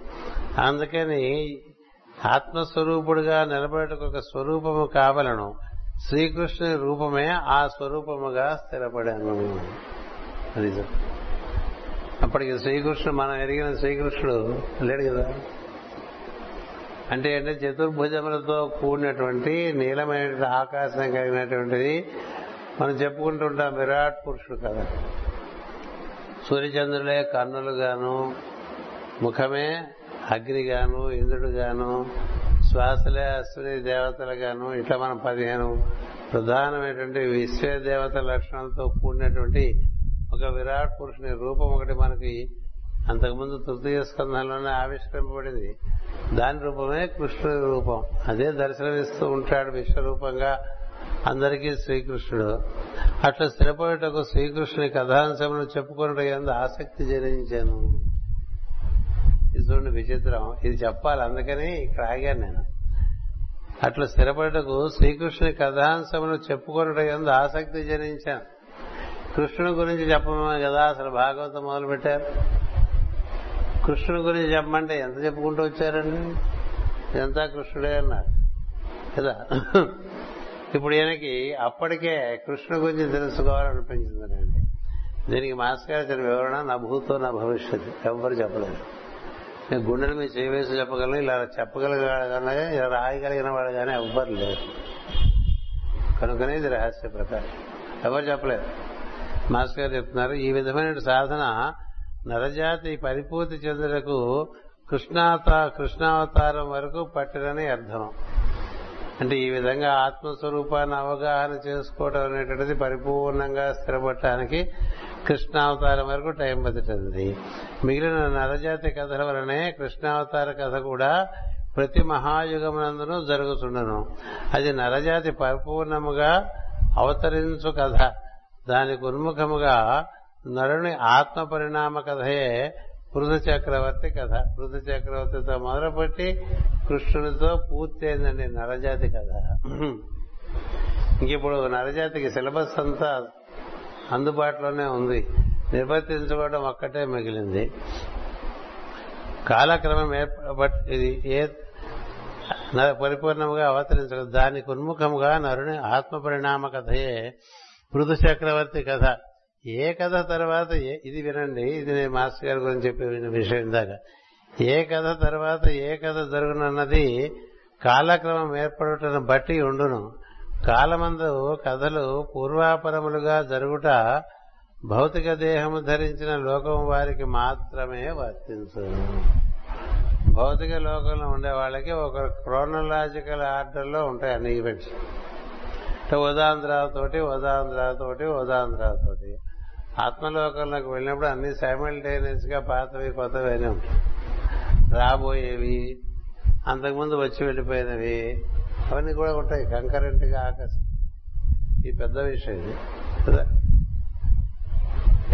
అందుకని ఆత్మస్వరూపుడుగా నిలబడటకు ఒక స్వరూపము కావలను. శ్రీకృష్ణుని రూపమే ఆ స్వరూపముగా స్థిరపడాను. అది అప్పటికి శ్రీకృష్ణుడు మనం ఎరిగిన శ్రీకృష్ణుడు లేడు కదా? అంటే అంటే చతుర్భుజములతో కూడినటువంటి నీలమైనటువంటి ఆకాశం కలిగినటువంటిది మనం చెప్పుకుంటుంటాం విరాట్ పురుషుడు కదా. సూర్యచంద్రులే కన్నులుగాను ముఖమే అగ్నిగాను ఇంద్రుడుగాను శ్వాసలే అశ్విని దేవతలుగాను ఇట్లా మనం పదిహేను ప్రధానమైనటువంటి విశ్వ దేవత లక్షణాలతో కూడినటువంటి ఒక విరాట్ పురుషుని రూపం ఒకటి మనకి అంతకుముందు తృతీయ స్కంధంలోనే ఆవిష్కరింపబడింది. దాని రూపమే కృష్ణుడి రూపం. అదే దర్శనమిస్తూ ఉంటాడు విశ్వరూపంగా. అందరికీ శ్రీకృష్ణుడు. అట్లా స్థిరపడేటకు శ్రీకృష్ణుని కథాంశములు చెప్పుకున్నట్టు ఎందు ఆసక్తి జనించాను. ఇది చూడండి విచిత్రం. ఇది చెప్పాలి అందుకని ఇక్కడ ఆగాను నేను. అట్లా స్థిరపడటకు శ్రీకృష్ణుని కథాంశములు చెప్పుకున్నట్టు ఎందు ఆసక్తి జనించాను. కృష్ణుని గురించి చెప్పమే కదా అసలు భాగవతం మొదలు పెట్టారు కృష్ణుని గురించి చెప్పమంటే ఎంత చెప్పుకుంటూ వచ్చారండి? ఇదంతా కృష్ణుడే అన్నారు. కదా? ఇప్పుడు ఈయనకి అప్పటికే కృష్ణ గురించి తెలుసుకోవాలనిపించిందండి దీనికి మాస్ గారు ఇచ్చిన వివరణ నా భూతో నా భవిష్యత్. ఎవ్వరు చెప్పలేదు. నేను గుండెలు మీద చేవేసి చెప్పగలను ఇలా చెప్పగలగానే ఇలా రాయగలిగిన వాడు కానీ ఎవ్వరు లేరు. కనుకనే ఇది రహస్య ప్రకారం. ఎవరు చెప్పలేదు? మాస్ గారు చెప్తున్నారు ఈ విధమైన సాధన నరజాతి పరిపూర్తి చెందుటకు కృష్ణావత కృష్ణావతారం వరకు పట్టినని అర్థం. అంటే ఈ విధంగా ఆత్మస్వరూపాన్ని అవగాహన చేసుకోవడం అనేటువంటిది పరిపూర్ణంగా స్థిరపడటానికి కృష్ణావతారం వరకు టైం పడుతుంది మిగిలిన నరజాతి కథల వలనే కృష్ణావతార కథ కూడా ప్రతి మహాయుగమునందును జరుగుతుండను. అది నరజాతి పరిపూర్ణముగా అవతరించు కథ. దానికి ఉన్ముఖముగా నరుని ఆత్మ పరిణామ కథయే పృథు చక్రవర్తి కథ. పృథు చక్రవర్తితో మొదలుపెట్టి కృష్ణుడితో పూర్తయిందండి నరజాతి కథ. ఇంకిప్పుడు నరజాతికి సిలబస్ అంతా అందుబాటులోనే ఉంది. నిర్వర్తించుకోవడం ఒక్కటే మిగిలింది. కాలక్రమం ఏర్ప ఇది ఏ పరిపూర్ణముగా అవతరించదు దానికి ఉన్ముఖముగా నరుని ఆత్మ పరిణామ కథయే పృథు చక్రవర్తి కథ. ఏ కథ తర్వాత ఇది వినండి ఇది నేను మాస్టర్ గారి గురించి చెప్పిన విషయం ఇందాక. ఏ కథ తర్వాత ఏ కథ జరుగునన్నది కాలక్రమం ఏర్పడటం బట్టి ఉండును. కాలమందు కథలు పూర్వాపరములుగా జరుగుట భౌతిక దేహము ధరించిన లోకం వారికి మాత్రమే వర్తించు భౌతిక లోకంలో ఉండే వాళ్ళకి ఒక క్రోనలాజికల్ ఆర్డర్లో ఉంటాయి అన్ని ఈవెంట్స్. అంటే ఉదాంధ్రాతోటి ఉదాంధ్రాతోటి ఉదాంధ్రాతోటి. ఆత్మలోకంలోకి వెళ్ళినప్పుడు అన్ని సైమల్టేనియస్గా పాతవి కొత్తవి అని ఉంటాయి రాబోయేవి అంతకుముందు వచ్చి వెళ్ళిపోయినవి అవన్నీ కూడా ఉంటాయి. కంకరెంట్గా ఆకాశం. ఈ పెద్ద విషయం ఇది. కదా?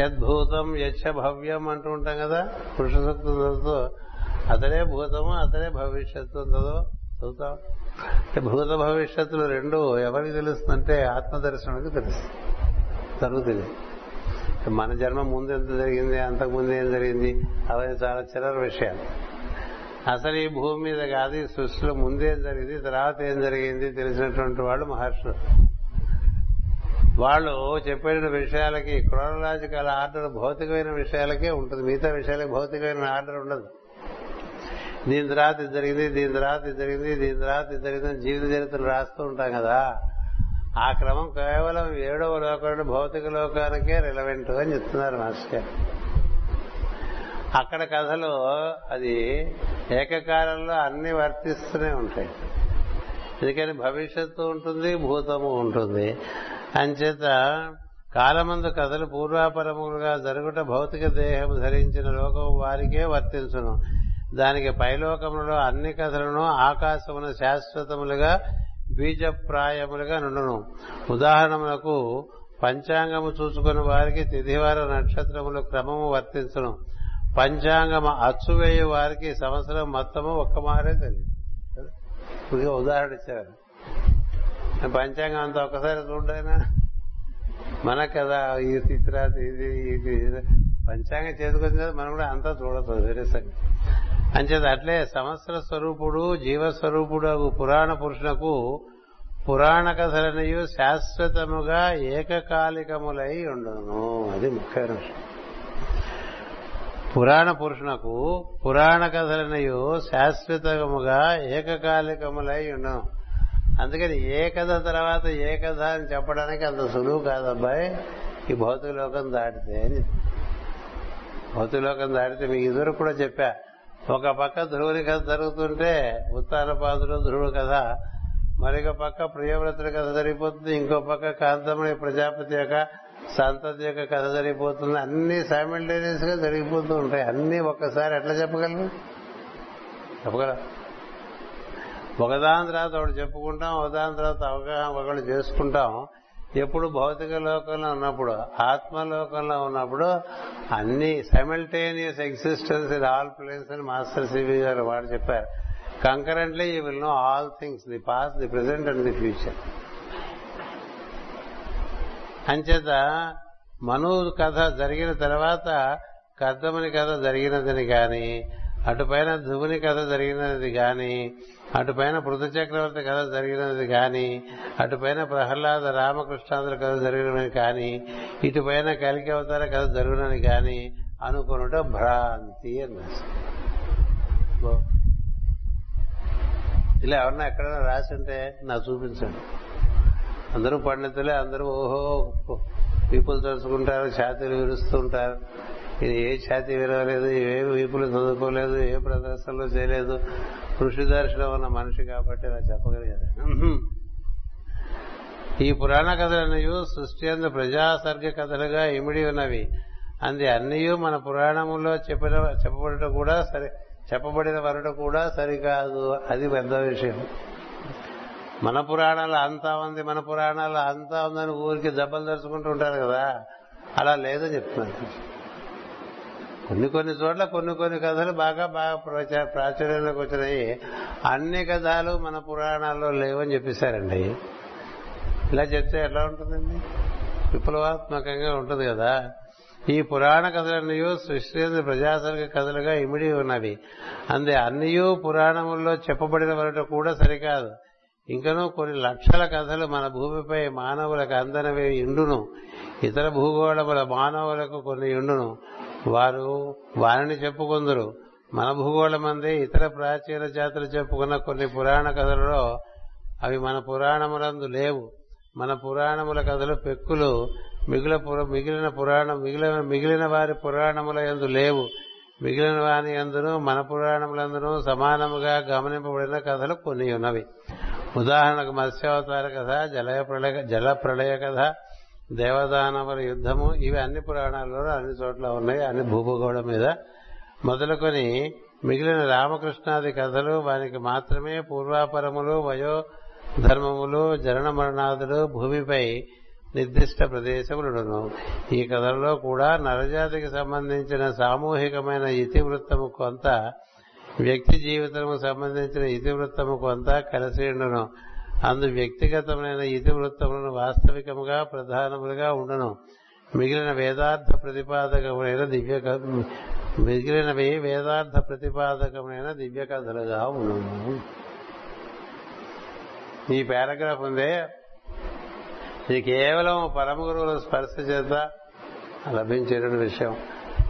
యద్భూతం యచ్చ భవ్యం అంటూ ఉంటాం కదా? పురుష సూక్తం చదువుతూ అతడే భూతము అతడే భవిష్యత్తు చదువు చదువుతాం భూత భవిష్యత్తులు రెండు ఎవరికి తెలుస్తుందంటే ఆత్మదర్శనకు తెలుస్తుంది. జరుగుతుంది మన జన్మ ముందు ఎంత జరిగింది అంతకు ముందు ఏం జరిగింది అవన్నీ చాలా చిల్లర విషయాలు. అసలు ఈ భూమి మీద కాదు ఈ సృష్టిలో ముందేం జరిగింది తర్వాత ఏం జరిగింది తెలిసినటువంటి వాళ్ళు మహర్షులు. వాళ్ళు చెప్పిన విషయాలకి క్రోనలాజికల్ ఆర్డర్ భౌతికమైన విషయాలకే ఉంటుంది మిగతా విషయాలకి భౌతికమైన ఆర్డర్ ఉండదు. దీని తర్వాత ఇది జరిగింది దీని తర్వాత ఇది జరిగింది దీని తర్వాత ఇది జరిగింది జీవిత చరిత్రలు రాస్తూ ఉంటాం కదా. ఆ క్రమం కేవలం ఏడవ లోకం భౌతిక లోకానికే రిలవెంట్ అని చెప్తున్నారు మాస్టర్ అక్కడ కథలు అది ఏకకాలంలో అన్ని వర్తిస్తూనే ఉంటాయి. ఎందుకని భవిష్యత్తు ఉంటుంది భూతము ఉంటుంది. అంచేత కాలమందు కథలు పూర్వాపరములుగా జరుగుట భౌతిక దేహం ధరించిన లోకం వారికే వర్తించును. దానికి పైలోకములలో అన్ని కథలను ఆకాశమున శాశ్వతములుగా బీజప్రాయములుగా నుండును. ఉదాహరణములకు పంచాంగము చూసుకుని వారికి తిథివార నక్షత్రములు క్రమము వర్తించను. పంచాంగము అచ్చువేయు వారికి సంవత్సరం మొత్తము ఒక్క మారే తెలియదు. ఇప్పుడు ఉదాహరణ ఇచ్చారు. పంచాంగం అంతా ఒక్కసారి చూడైనా మన కదా ఈ తిథిరాతి ఇది ఇది పంచాంగం చేతికొచ్చిన మనం కూడా అంతా చూడదు వేరే సంగతి. అంచేత అట్లే సంవత్సర స్వరూపుడు జీవస్వరూపుడు పురాణ పురుషులకు పురాణ కథలనియు శాశ్వతముగా ఏకకాలికములై ఉండును. అది ముఖ్యమైన విషయం. పురాణ పురుషునకు పురాణ కథలనియు శాశ్వతముగా ఏకకాలికములై ఉండను. అందుకని ఏ కథ తర్వాత ఏ కథ అని చెప్పడానికి అంత సులువు కాదబ్బాయి. ఈ భౌతిక లోకం దాటితే అని. భౌతిక లోకం దాటితే మీకు ఇద్దరు కూడా చెప్పా. ఒక పక్క ధ్రువుని కథ జరుగుతుంటే ఉత్తానపాదుడు ధ్రువుడు కథ మరొక పక్క ప్రియవ్రతుడి కథ జరిగిపోతుంది ఇంకో పక్క కాంతమణి ప్రజాపతి యొక్క సంతతి యొక్క కథ జరిగిపోతుంది. అన్ని సైమిల్టేనియస్గా జరిగిపోతూ ఉంటాయి. అన్ని ఒక్కసారి ఎట్లా చెప్పగలరు చెప్పగల? ఒకదాని తర్వాత ఒకటి చెప్పుకుంటాం ఒకదాని తర్వాత అవగాహన ఒకళ్ళు చేసుకుంటాం. ఎప్పుడు భౌతిక లోకంలో ఉన్నప్పుడు ఆత్మలోకంలో ఉన్నప్పుడు అన్ని simultaneous existence in all place అని మాస్టర్ సివి గారు వాడు చెప్పారు. Concurrently you will know all things the past the present and the future అంచేత మను కథ జరిగిన తర్వాత కర్దమని కథ జరిగినదని కానీ అటుపైన ధువుని కథ జరిగినది గాని అటుపైన పృథు చక్రవర్తి కథ జరిగినది గాని అటుపైన ప్రహ్లాద రామకృష్ణాంధ్ర కథ జరిగినది కాని ఇటుపైన కలికి అవతార కథ జరిగినది కానీ అనుకున్నట భ్రాంతి అన్నారు ఇలా ఎవరన్నా ఎక్కడైనా రాసి ఉంటే నాకు చూపించండి. అందరూ పండితులే అందరూ ఓహో పీపుల్ తలుచుకుంటారు ఛాతీలు విరుస్తుంటారు. ఇది ఏ ఛాతీ విరవలేదు ఏ వీపులు చదువుకోలేదు ఏ ప్రదర్శనలో చేయలేదు. కృషి దర్శనం ఉన్న మనిషి కాబట్టి అలా చెప్పగలిగారు ఈ పురాణ కథలన్నయు సృష్టి అందు ప్రజాసర్గ కథలుగా ఇమిడి ఉన్నవి. అంది అన్నయూ మన పురాణములో చెప్పిన చెప్పబడట కూడా సరే చెప్పబడిన వరట కూడా సరికాదు. అది పెద్ద విషయం. మన పురాణాలు అంతా ఉంది మన పురాణాలు అంతా ఉందని ఊరికి దెబ్బలు తెరుచుకుంటూ ఉంటారు కదా. అలా లేదని చెప్తున్నాను కొన్ని కొన్ని చోట్ల కొన్ని కొన్ని కథలు బాగా బాగా ప్రాచుర్యంలోకి వచ్చినాయి. అన్ని కథలు మన పురాణాల్లో లేవని చెప్పేశారండి. ఇలా చెప్తే ఎలా ఉంటుందండి? విప్లవాత్మకంగా ఉంటుంది కదా. ఈ పురాణ కథలన్నయూ సృష్టి ప్రజాసరిక కథలుగా ఇమిడి ఉన్నవి. అందే అన్నయూ పురాణముల్లో చెప్పబడిన వరట కూడా సరికాదు. ఇంకనూ కొన్ని లక్షల కథలు మన భూమిపై మానవులకు అందనవి ఇండును. ఇతర భూగోళముల మానవులకు కొన్ని ఇండును. వారు వారిని చెప్పుకుందరు. మన భూగోళమందే ఇతర ప్రాచీన జాతులు చెప్పుకున్న కొన్ని పురాణ కథలలో అవి మన పురాణములందు లేవు. మన పురాణముల కథలు పెక్కులు మిగిలిన పుర- మిగిలిన పురాణం మిగిలిన మిగిలిన వారి పురాణముల యందు లేవు. మిగిలిన వారి అందును మన పురాణములందును సమానముగా గమనింపబడిన కథలు కొన్ని ఉన్నవి. ఉదాహరణకు మత్స్యావతార కథ జలయ ప్రళయ జల ప్రళయ కథ దేవదానవర యుద్ధము ఇవి అన్ని పురాణాల్లో అన్ని చోట్ల ఉన్నాయి అన్ని భూభగోళం మీద. మొదలుకొని మిగిలిన రామకృష్ణాది కథలు వానికి మాత్రమే పూర్వాపరములు వయో ధర్మములు జరణ మరణాదులు భూమిపై నిర్దిష్ట ప్రదేశములును ఈ కథల్లో కూడా నరజాతికి సంబంధించిన సామూహికమైన ఇతివృత్తము కొంత వ్యక్తి జీవితము సంబంధించిన ఇతివృత్తము కొంత కలిసి ఉండును. అందు వ్యక్తిగతమైన ఇతివృత్తములను వాస్తవికముగా ప్రధానములుగా ఉండను. మిగిలిన వేదార్థ ప్రతిపాదకమైన దివ్య మిగిలినవి వేదార్థ ప్రతిపాదకమైన దివ్య కథలుగా ఉండను. ఈ పారాగ్రాఫ్ ఉందే ఇది కేవలం పరమ గురువుల స్పర్శ చేత లభించేటువంటి విషయం.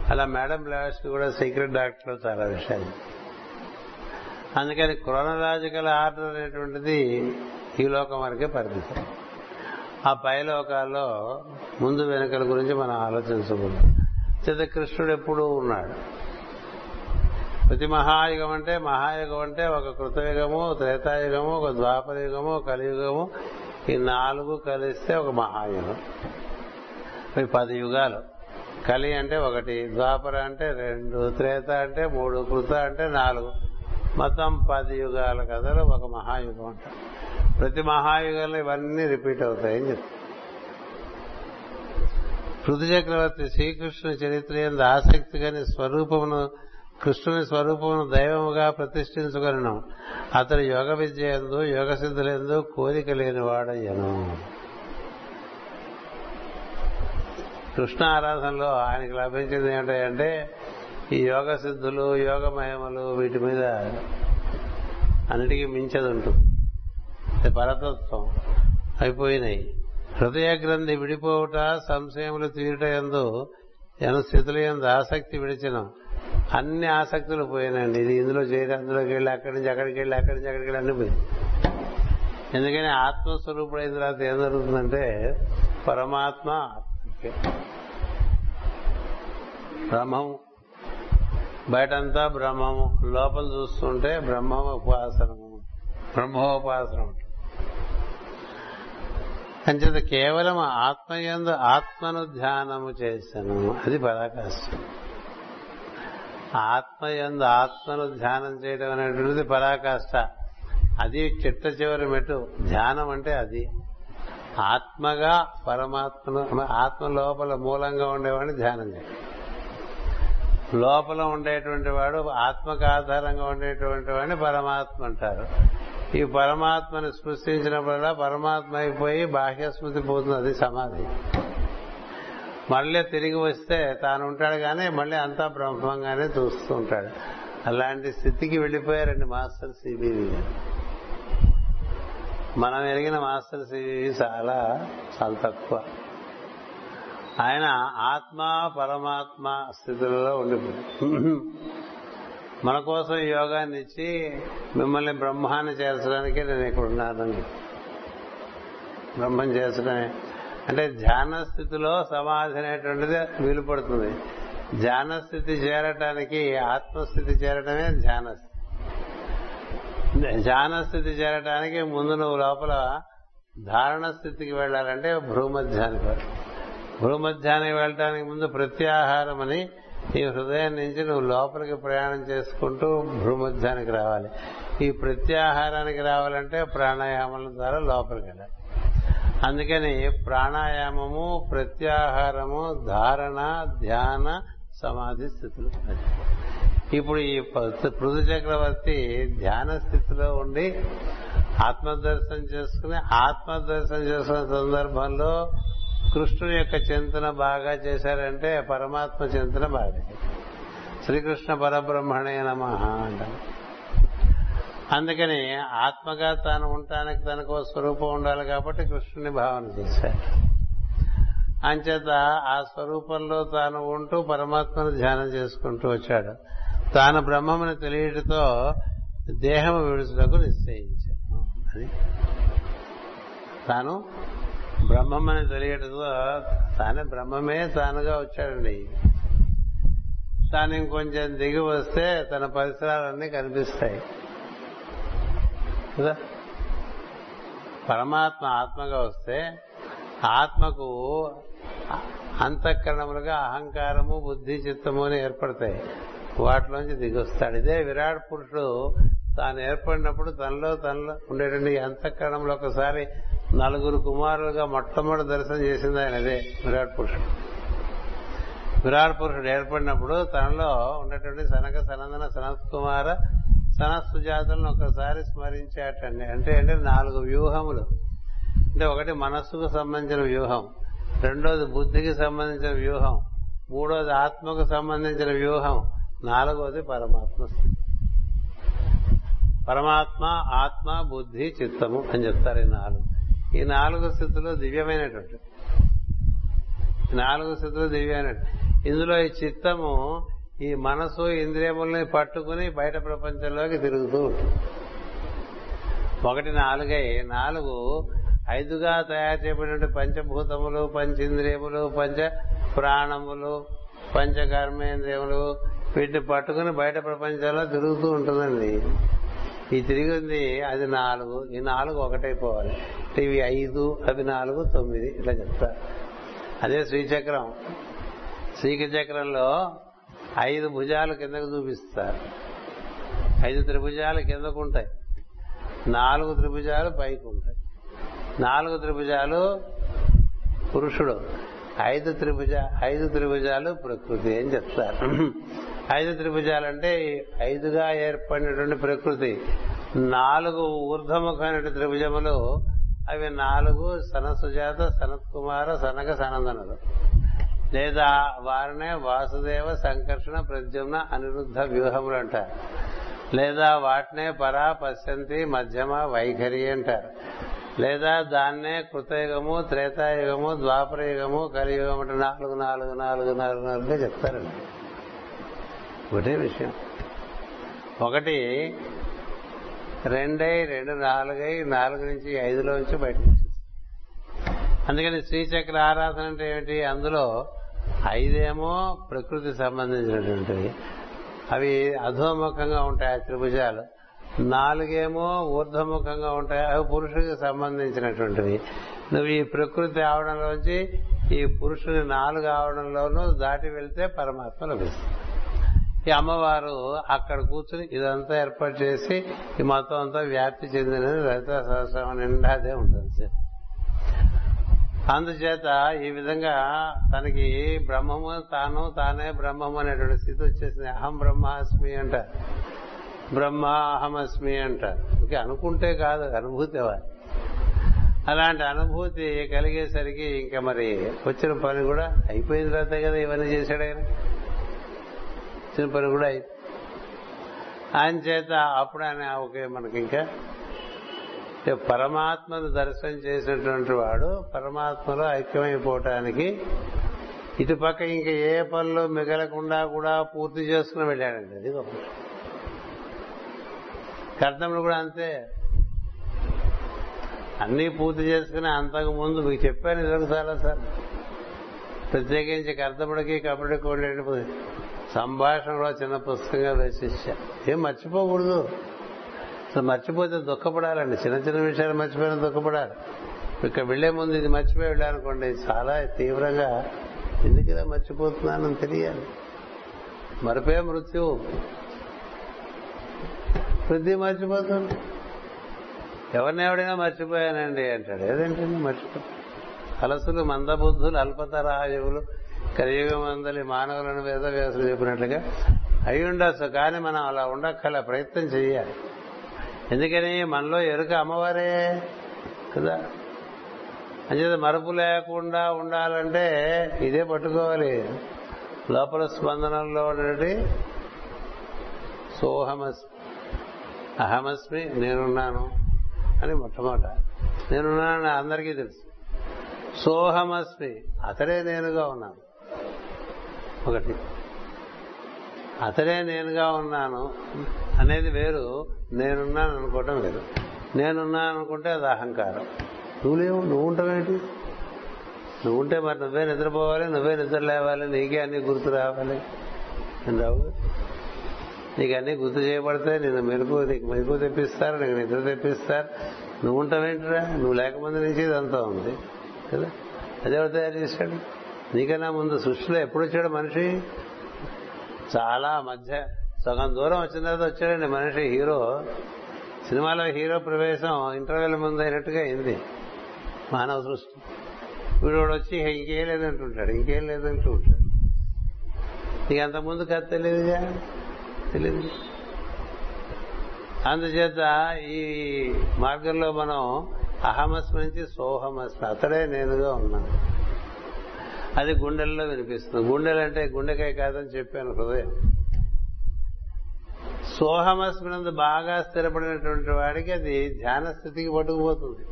అలా మేడం బ్లాస్ కూడా సీక్రెట్ డాక్టర్లు చాలా విషయాలు. అందుకని క్రోనలాజికల్ ఆర్డర్ అనేటువంటిది ఈ లోకం వరకే పరిమితం ఆ పై లోకాల్లో ముందు వెనుకల గురించి మనం ఆలోచించకూడదు. చేత కృష్ణుడు ఎప్పుడూ ఉన్నాడు. ప్రతి మహాయుగం అంటే మహాయుగం అంటే ఒక కృతయుగము త్రేతాయుగము ఒక ద్వాపరయుగము కలియుగము. ఈ నాలుగు కలిస్తే ఒక మహాయుగం. ఇవి పది యుగాలు. కలి అంటే ఒకటి ద్వాపర అంటే రెండు త్రేత అంటే మూడు కృత అంటే నాలుగు. మొత్తం పది యుగాల కథలు ఒక మహాయుగం అంటారు. ప్రతి మహాయుగంలో ఇవన్నీ రిపీట్ అవుతాయని చెప్తారు. పృథు చక్రవర్తి శ్రీకృష్ణుని చరిత్ర ఎందు ఆసక్తి కాని స్వరూపమును కృష్ణుని స్వరూపమును దైవముగా ప్రతిష్ఠించుకొనను. అతడు యోగ విద్య ఎందు యోగ సిద్ధులందు కోరిక లేని వాడయ్యను కృష్ణ ఆరాధనలో ఆయనకి లభించింది ఏమిటంటే ఈ యోగ సిద్ధులు యోగ మహిమలు వీటి మీద అన్నిటికీ మించదు ఉంటుంది పరతత్వం. అయిపోయినాయి. హృదయ గ్రంథి విడిపోవుట సంశయములు తీరుట ఎందు ఎను స్థితుల ఎందు ఆసక్తి విడిచిన. అన్ని ఆసక్తులు పోయినండి ఇది ఇందులో చేరి అందులోకి వెళ్ళి అక్కడి నుంచి అక్కడికి వెళ్ళి అక్కడి నుంచి అక్కడికి వెళ్ళి అన్ని పోయింది ఎందుకని ఆత్మస్వరూపుడైన తర్వాత ఏం జరుగుతుందంటే పరమాత్మ బ్రహ్మము. బయటంతా బ్రహ్మము. లోపల చూస్తుంటే బ్రహ్మ ఉపాసనము బ్రహ్మోపాసన అంచేత కేవలం ఆత్మయందు ఆత్మను ధ్యానము చేశాను. అది పరాకాష్ట ఆత్మయందు ఆత్మను ధ్యానం చేయడం అనేటువంటిది పరాకాష్ట అది చిట్ట చివరి మెట్టు. ధ్యానం అంటే అది. ఆత్మగా పరమాత్మను ఆత్మ లోపల మూలంగా ఉండేవాడిని ధ్యానం చేయాలి. లోపల ఉండేటువంటి వాడు ఆత్మకు ఆధారంగా ఉండేటువంటి వాడిని పరమాత్మ అంటారు. ఈ పరమాత్మని స్పృశించినప్పుడల్లా పరమాత్మ అయిపోయి బాహ్య స్మృతి పోతుంది అది సమాధి. మళ్ళీ తిరిగి వస్తే తాను ఉంటాడు కానీ మళ్ళీ అంతా బ్రహ్మంగానే చూస్తూ ఉంటాడు. అలాంటి స్థితికి వెళ్ళిపోయారండి మాస్టర్ సిబివి మనం ఎరిగిన మాస్టర్ సిబివి చాలా చాలా తక్కువ. ఆయన ఆత్మ పరమాత్మ స్థితులలో ఉండిపోయి మన కోసం యోగాన్ని ఇచ్చి మిమ్మల్ని బ్రహ్మాన్ని చేర్చడానికే నేను ఇక్కడ ఉన్నానని బ్రహ్మం చేర్చడమే. అంటే ధ్యాన స్థితిలో సమాధి అనేటువంటిది వీలు పడుతుంది. ధ్యాన స్థితి చేరటానికి ఆత్మస్థితి చేరటమే ధ్యాన స్థితి. ధ్యాన స్థితి చేరటానికి ముందు నువ్వు లోపల ధారణ స్థితికి వెళ్ళాలంటే భూమధ్యానికి వెళ్ళాలి. వెళ్ళటానికి ముందు ప్రత్యాహారం అని ఈ హృదయం నుంచి నువ్వు లోపలికి ప్రయాణం చేసుకుంటూ భూమధ్యానికి రావాలి. ఈ ప్రత్యాహారానికి రావాలంటే ప్రాణాయామం ద్వారా లోపలికి వెళ్ళాలి. అందుకని ప్రాణాయామము ప్రత్యాహారము ధారణ ధ్యాన సమాధి స్థితులు. ఇప్పుడు ఈ పృథు చక్రవర్తి ధ్యాన స్థితిలో ఉండి ఆత్మదర్శనం చేసుకుని ఆత్మదర్శనం చేసుకున్న సందర్భంలో కృష్ణుని యొక్క చింతన బాగా చేశారంటే పరమాత్మ చింతన బాగా శ్రీకృష్ణ పరబ్రహ్మణే నమ అంటారు. అందుకని ఆత్మగా తాను ఉండటానికి తనకు స్వరూపం ఉండాలి కాబట్టి కృష్ణుని భావన చేశాడు అంచేత ఆ స్వరూపంలో తాను ఉంటూ పరమాత్మను ధ్యానం చేసుకుంటూ వచ్చాడు. తాను బ్రహ్మముని తెలియటతో దేహము విడుచుటకు నిశ్చయించాడు. అని తాను బ్రహ్మమని తెలియటంతో తానే బ్రహ్మమే తానుగా వచ్చాడండి. తాను ఇంకొంచెం దిగి వస్తే తన పరిసరాలన్నీ కనిపిస్తాయి. కదా? పరమాత్మ ఆత్మగా వస్తే ఆత్మకు అంతఃకరణములుగా అహంకారము బుద్ధి చిత్తము అని ఏర్పడతాయి. వాటిలోంచి దిగొస్తాడు ఇదే విరాట్ పురుషుడు తాను ఏర్పడినప్పుడు తనలో తనలో ఉండేటువంటి అంతఃకరణంలో ఒకసారి నలుగురు కుమారులుగా మొట్టమొదటి దర్శనం చేసింది ఆయన అదే విరాట్ పురుషుడు. విరాట్ పురుషుడు ఏర్పడినప్పుడు తనలో ఉన్నటువంటి సనక సనందన సనత్ కుమార సనస్తు జాతులను ఒకసారి స్మరించాటండి. అంటే అంటే నాలుగు వ్యూహములు. అంటే ఒకటి మనస్సుకు సంబంధించిన వ్యూహం రెండోది బుద్ధికి సంబంధించిన వ్యూహం మూడోది ఆత్మకు సంబంధించిన వ్యూహం నాలుగోది పరమాత్మ పరమాత్మ ఆత్మ బుద్ధి చిత్తము అని చెప్తారు ఈ నాలుగు. ఈ నాలుగు స్థితులు దివ్యమైనటువంటి. నాలుగు స్థితులు దివ్యమైనట్టు ఇందులో ఈ చిత్తము ఈ మనసు ఇంద్రియముల్ని పట్టుకుని బయట ప్రపంచంలోకి తిరుగుతూ ఉంటుంది. ఒకటి నాలుగై. నాలుగు ఐదుగా తయారు చేయబడిన పంచభూతములు పంచేంద్రియములు పంచ ప్రాణములు పంచకర్మేంద్రియములు వీటిని పట్టుకుని బయట ప్రపంచంలో తిరుగుతూ ఉంటుందండి. ఈ తిరిగింది అది నాలుగు. ఈ నాలుగు ఒకటైపోవాలి. ఇవి ఐదు అవి నాలుగు తొమ్మిది ఇట్లా చెప్తారు అదే శ్రీచక్రం. శ్రీచక్రంలో ఐదు భుజాలు కిందకు చూపిస్తారు ఐదు త్రిభుజాలు కిందకు ఉంటాయి నాలుగు త్రిభుజాలు పైకి ఉంటాయి నాలుగు త్రిభుజాలు పురుషుడు. ఐదు త్రిభుజ ఐదు త్రిభుజాలు ప్రకృతి అని చెప్తారు ఐదు త్రిభుజాలంటే ఐదుగా ఏర్పడినటువంటి ప్రకృతి. నాలుగు ఊర్ధముఖమైన త్రిభుజములు అవి నాలుగు సనసుజాత సనత్ కుమార సనక సనందనులు. లేదా వారినే వాసుదేవ సంకర్షణ ప్రద్యుమ్న అనిరుద్ధ వ్యూహములు అంటారు. లేదా వాటినే పరా పశ్యంతి మధ్యమ వైఖరి అంటారు. లేదా దాన్నే కృతయుగము త్రేతాయుగము ద్వాపరయుగము కలియుగం అంటే నాలుగు నాలుగు నాలుగు నాలుగు నాలుగుగా చెప్తారండి. ఒకటే విషయం. ఒకటి రెండై రెండు నాలుగై నాలుగు నుంచి ఐదులోంచి బయటకు అందుకని శ్రీచక్ర ఆరాధన అంటే ఏమిటి? అందులో ఐదేమో ప్రకృతి సంబంధించినటువంటివి. అవి అధోముఖంగా ఉంటాయి ఆ త్రిభుజాలు. నాలుగేమో ఊర్ధముఖంగా ఉంటాయి. అవి పురుషుడికి సంబంధించినటువంటివి. నువ్వు ఈ ప్రకృతి ఆవడంలోంచి ఈ పురుషుని నాలుగు ఆవడంలోనూ దాటి వెళ్తే పరమాత్మ లభిస్తుంది. ఈ అమ్మవారు అక్కడ కూర్చుని ఇదంతా ఏర్పాటు చేసి ఈ మొత్తం అంతా వ్యాప్తి చెందినది లలిత సహస్రం నిండా అదే ఉంటుంది అందుచేత ఈ విధంగా తనకి బ్రహ్మము తాను తానే బ్రహ్మము అనేటువంటి స్థితి వచ్చేసింది. అహం బ్రహ్మాస్మి అంట. బ్రహ్మ అహమస్మి అంట. ఇంకే అనుకుంటే కాదు అనుభూతి అలాంటి అనుభూతి కలిగేసరికి ఇంకా మరి వచ్చిన పని కూడా అయిపోయిన తర్వాత కదా ఇవన్నీ చేశాడు ఆయన. వచ్చిన పని కూడా అయింది. ఆయన చేత అప్పుడు ఆయన ఓకే మనకి ఇంకా. పరమాత్మను దర్శనం చేసినటువంటి వాడు పరమాత్మలో ఐక్యమైపోవటానికి ఇటుపక్క ఇంకా ఏ పనులు మిగలకుండా కూడా పూర్తి చేసుకుని వెళ్ళాడండి. అది గొప్ప కర్తములు కూడా అంతే. అన్నీ పూర్తి చేసుకుని అంతకు ముందు మీకు చెప్పాను ఇదొకసారి సార్ ప్రత్యేకించి కర్తముడికి కబడ్డీకి సంభాషణ సంభాషణలో చిన్న పుస్తకంగా రచించా. ఏం మర్చిపోకూడదు. అసలు మర్చిపోతే దుఃఖపడాలండి. చిన్న చిన్న విషయాలు మర్చిపోయిన దుఃఖపడాలి. ఇక్కడ వెళ్ళే ముందు ఇది మర్చిపోయి వెళ్ళానుకోండి. చాలా తీవ్రంగా ఎందుకు ఇలా మర్చిపోతున్నానని తెలియాలి. మరిపోయే మృత్యువు. వృద్ధి మర్చిపోతుంది. ఎవరిని ఎవడైనా మర్చిపోయానండి అంటాడు. ఏదేంటండి మర్చిపో? అలసులు మందబుద్ధులు అల్పతరాయువులు కలియుగమందలి మానవులను వేదవ్యాసులు చెప్పినట్లుగా అయి ఉండొచ్చు కానీ మనం అలా ఉండక్కల ప్రయత్నం చేయాలి ఎందుకని మనలో ఎరుక అమ్మవారే కదా? అంచేత మరపు లేకుండా ఉండాలంటే ఇదే పట్టుకోవాలి. లోపల స్పందనలో ఉన్నటువంటి సోహమస్మి అహమస్మి నేనున్నాను అని మొట్టమొదట. నేనున్నానని అందరికీ తెలుసు. సోహమస్మి అతడే నేనుగా ఉన్నాను. ఒకటి. అతడే నేనుగా ఉన్నాను అనేది వేరు. నేనున్నాను అనుకోవటం వేరు. నేనున్నాను అనుకుంటే అది అహంకారం. నువ్వు లేవు నువ్వు ఉంటావేంటి? నువ్వు ఉంటే మరి నువ్వే నిద్రపోవాలి నువ్వే నిద్ర లేవాలి నీకే అన్ని గుర్తు రావాలి. అని రావు? నీకు అన్ని గుర్తు చేయబడితే నేను మెరుపు నీకు మెరుపు తెప్పిస్తారు నీకు నిద్ర తెప్పిస్తారు. నువ్వు ఉంటావేంటిరా? నువ్వు లేకముందు నుంచి ఇదంతా ఉంది. కదా? అదే తయారు చేశాడు? నీకన్నా ముందు సృష్టిలో ఎప్పుడు వచ్చాడు మనిషి? చాలా మధ్య. సగం దూరం వచ్చిన తర్వాత వచ్చాడండి మనిషి హీరో. సినిమాలో హీరో ప్రవేశం ఇంటర్వెల్ ముందు అయినట్టుగా అయింది. మానవ సృష్టి. వీడు వచ్చి ఇంకేం లేదంటుంటాడు ఇంకేం లేదంటూ ఉంటాడు. నీకు అంతకుముందు కథ తెలియదుగా తెలియదు. అందుచేత ఈ మార్గంలో మనం అహమస్ నుంచి సోహమస్ అతడే నేనుగా ఉన్నాను. అది గుండెల్లో వినిపిస్తుంది. గుండెలు అంటే గుండెకాయ కాదని చెప్పాను హృదయం. సోహమస్మినందు బాగా స్థిరపడినటువంటి వాడికి అది ధ్యాన స్థితికి పట్టుకుపోతుంది.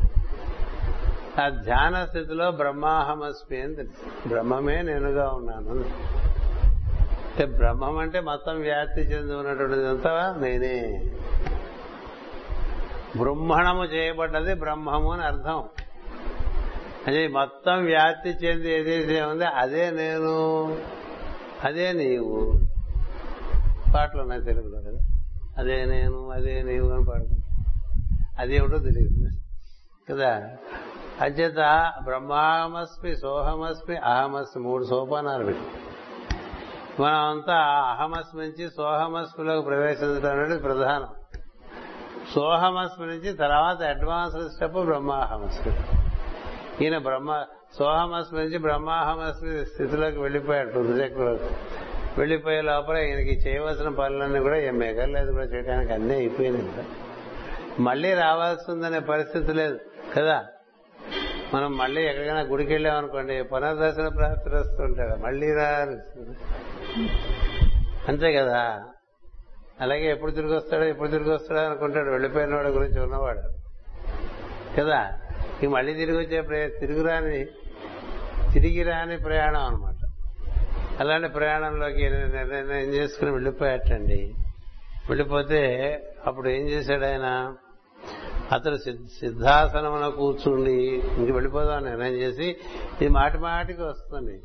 ఆ ధ్యాన స్థితిలో బ్రహ్మాహమస్మి అని తెలుసు. బ్రహ్మమే నేనుగా ఉన్నాను అంటే బ్రహ్మం అంటే మొత్తం వ్యాప్తి చెంది ఉన్నటువంటిదంతా నేనే. బ్రహ్మణము చేయబడ్డది బ్రహ్మము అని అర్థం. అది మొత్తం వ్యాప్తి చెంది ఏదైతే ఉందో అదే నేను అదే నీవు. పాటలు ఉన్నాయి తెలుగులో కదా? అదే నేను అదే నీవు అని పాడుతుంది అదేమిటో తెలియదు. కదా? అంచేత బ్రహ్మాహమస్మి సోహమస్మి అహమస్మి మూడు సోపానాలు పెట్టి. మనం అంతా అహమస్మి నుంచి సోహమస్మిలోకి ప్రవేశించడం అనేది ప్రధానం. సోహమస్మి నుంచి తర్వాత అడ్వాన్స్డ్ స్టెప్ బ్రహ్మాహమస్మి. ఈయన బ్రహ్మ సోహమస్మి నుంచి బ్రహ్మాహమస్మి స్థితిలోకి వెళ్ళిపోయాడు రుద్రచక్రవర్తి వెళ్ళిపోయే లోపల ఈయనకి చేయవలసిన పనులన్నీ కూడా ఏం మిగలేదు కూడా చేయడానికి అన్నీ అయిపోయినాయి కదా మళ్ళీ రావాల్సిందనే పరిస్థితి లేదు కదా? మనం మళ్ళీ ఎక్కడికైనా గుడికి వెళ్ళామనుకోండి పునర్దర్శన ప్రాప్తి వస్తుంటాడు మళ్ళీ రా అంతే కదా? అలాగే ఎప్పుడు తిరిగి వస్తాడో ఎప్పుడు తిరిగి వస్తాడో అనుకుంటాడు వెళ్ళిపోయిన వాడి గురించి ఉన్నవాడు. కదా? ఇక మళ్ళీ తిరిగి వచ్చే తిరుగురాని తిరిగి రాని ప్రయాణం అనమాట అలాంటి ప్రయాణంలోకి నిర్ణయం చేసుకుని వెళ్ళిపోయాటండి. వెళ్ళిపోతే అప్పుడు ఏం చేశాడు ఆయన? అతడు సిద్ధాసనమున కూర్చుండి ఇంక వెళ్ళిపోదాం నిర్ణయం చేసి ఇది మాటి మాటికి వస్తుంది.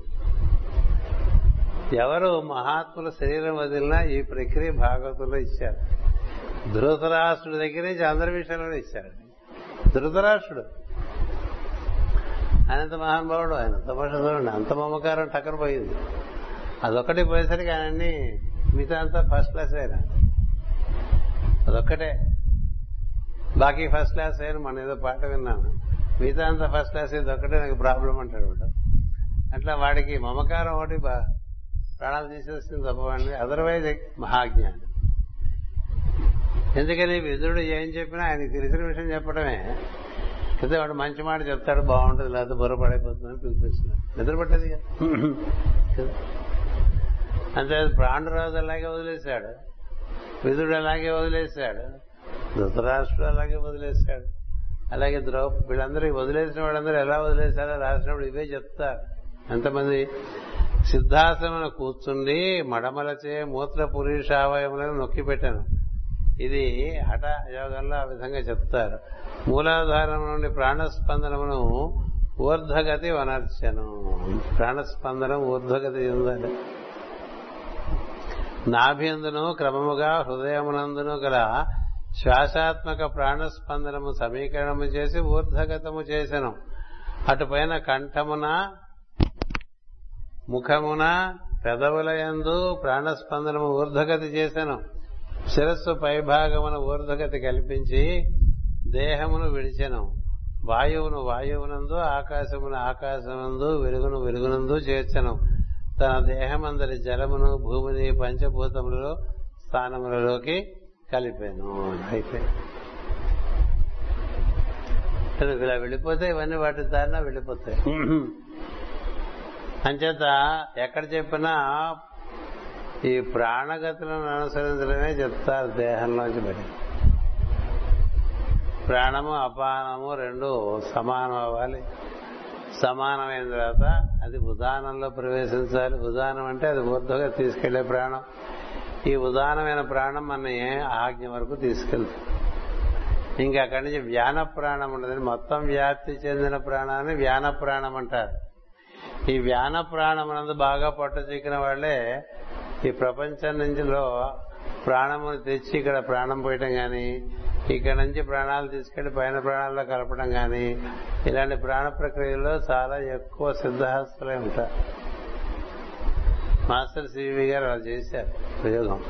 ఎవరు మహాత్ముల శరీరం వదిలినా ఈ ప్రక్రియ భాగవతంలో ఇచ్చారు. ధృతరాష్ట్రుడి దగ్గర నుంచి అందరి విషయంలో ఇచ్చారు. ధృతరాష్ట్రుడు. ఆయనంత మహానుభావుడు ఆయన తమాష చూడండి అంత మమకారం టక్కర పోయింది. అదొక్కటి పోయేసరికి ఆయన్ని మిగతా అంతా ఫస్ట్ క్లాస్ అయినా. అదొక్కటే. బాకీ ఫస్ట్ క్లాస్ అయిన మన ఏదో పాట విన్నాను. మిగతా అంతా ఫస్ట్ క్లాస్ ఇది ఒక్కటే నాకు ప్రాబ్లం అంటాడు అట్లా వాడికి మమకారం ఒకటి ప్రాణాలు తీసేస్తుంది తప్పవండి అదర్వైజ్ మహాజ్ఞానం. ఎందుకని విదురుడు ఏం చెప్పినా ఆయనకి తెలిసిన విషయం చెప్పడమే అయితే వాడు మంచి మాట చెప్తాడు బాగుంటుంది లేకపోతే బుర్ర పడైపోతుందని పిలిపిస్తున్నాడు. నిద్రపట్టేది కదా అంతే ప్రాణరాజు అలాగే వదిలేశాడు విధుడు అలాగే వదిలేశాడు ధృతరాష్ట్రుడు అలాగే వదిలేశాడు. అలాగే ద్రౌ వీళ్ళందరూ వదిలేసిన వాళ్ళందరూ ఎలా వదిలేశారో రాసినప్పుడు ఇవే చెప్తారు. ఎంతమంది సిద్ధాసనం కూర్చుండి మడమలచే మూత్ర పురుషావయములను నొక్కి పెట్టాను. ఇది హఠ యోగంలో ఆ విధంగా చెప్తారు. మూలాధారం నుండి ప్రాణస్పందనమును ఊర్ధ్వగతి వనర్చను. ప్రాణస్పందనం ఊర్ధ్వగతి చెందాలి. నాభ్యందును క్రమముగా హృదయమునందును గల శ్వాసాత్మక ప్రాణస్పందనము సమీకరణము చేసి ఊర్ధగతము చేసెను. అటుపైన కంఠమున ముఖమున పెదవులయందు ప్రాణస్పందనము ఊర్ధగతి చేశాను శిరస్సు పైభాగమున ఊర్ధగతి కల్పించి దేహమును విడిచెను. వాయువును వాయువునందు ఆకాశమును ఆకాశమందు వెలుగును వెలుగునందు చేర్చను. తన దేహమందరి జలమును భూమిని పంచభూతములలో స్థానములలోకి కలిపాను. అయితే ఇలా వెళ్ళిపోతే ఇవన్నీ వాటి దారిన వెళ్ళిపోతాయి. అంచేత ఎక్కడ చెప్పినా ఈ ప్రాణగతులను అనుసరించడమే చెప్తారు దేహంలోంచి బయట ప్రాణము అపానము రెండు సమానం అవ్వాలి సమానమైన తర్వాత అది ఉదానంలో ప్రవేశించాలి. ఉదానం అంటే అది ఊర్ధ్వగా తీసుకెళ్ళే ప్రాణం. ఈ ఉదానమైన ప్రాణం మన ఆజ్ఞ వరకు తీసుకెళ్తుంది. ఇంకా అక్కడి నుంచి వ్యాన ప్రాణం ఉండదని మొత్తం వ్యాప్తి చెందిన ప్రాణాన్ని వ్యాన ప్రాణం అంటారు. ఈ వ్యాన ప్రాణం అన్నది బాగా పట్టు చిక్కిన వాళ్ళే ఈ ప్రపంచం నుంచిలో ప్రాణమును తెచ్చి ఇక్కడ ప్రాణం పోయటం గాని ఇక్కడ నుంచి ప్రాణాలు తీసుకెళ్ళి పైన ప్రాణాల్లో కలపడం గాని ఇలాంటి ప్రాణ ప్రక్రియలో చాలా ఎక్కువ సిద్ధహస్తులే ఉంటారు మాస్టర్ సివి గారు అలా చేశారు ప్రయోగం.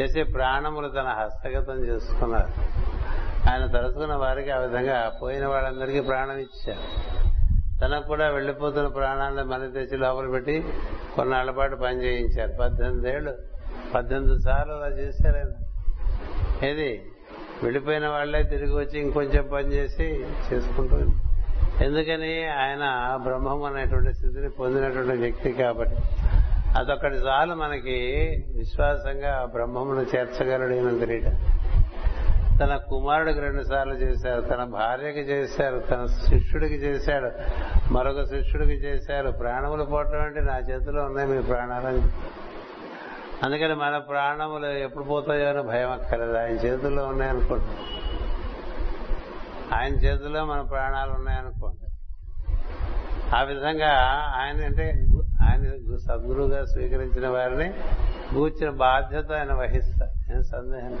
చేసి ప్రాణములు తన హస్తగతం చేసుకున్నారు. ఆయన తలుచుకున్న వారికి ఆ విధంగా పోయిన వాళ్ళందరికీ ప్రాణం ఇచ్చారు. తనకు కూడా వెళ్ళిపోతున్న ప్రాణాలను మళ్ళీ తెచ్చి లోపల పెట్టి కొన్నాళ్ళ పాటు పని చేయించారు. పద్దెనిమిది ఏళ్ళు పద్దెనిమిది సార్లు అలా చేశారు ఆయన. ఏది? వెళ్ళిపోయిన వాళ్ళే తిరిగి వచ్చి ఇంకొంచెం పని చేసి చేసుకుంటూ ఎందుకని? ఆయన బ్రహ్మం అనేటువంటి స్థితిని పొందినటువంటి వ్యక్తి కాబట్టి. అదొక్కటి చాలు మనకి విశ్వాసంగా బ్రహ్మమును చేర్చగలడు ఈయన తెలియట. తన కుమారుడికి రెండు సార్లు చేశారు తన భార్యకి చేశారు తన శిష్యుడికి చేశాడు మరొక శిష్యుడికి చేశారు. ప్రాణములు పోవటం అంటే నా చేతిలో ఉన్నాయి మీ ప్రాణాలని అందుకని మన ప్రాణములు ఎప్పుడు పోతాయో అని భయం అక్కర్లేదు. ఆయన చేతుల్లో ఉన్నాయనుకోండి ఆయన చేతుల్లో మన ప్రాణాలు ఉన్నాయనుకోండి ఆ విధంగా ఆయన అంటే ఆయన సద్గురుగా స్వీకరించిన వారిని కూర్చిన బాధ్యత ఆయన వహిస్తారు. ఏం సందేహం?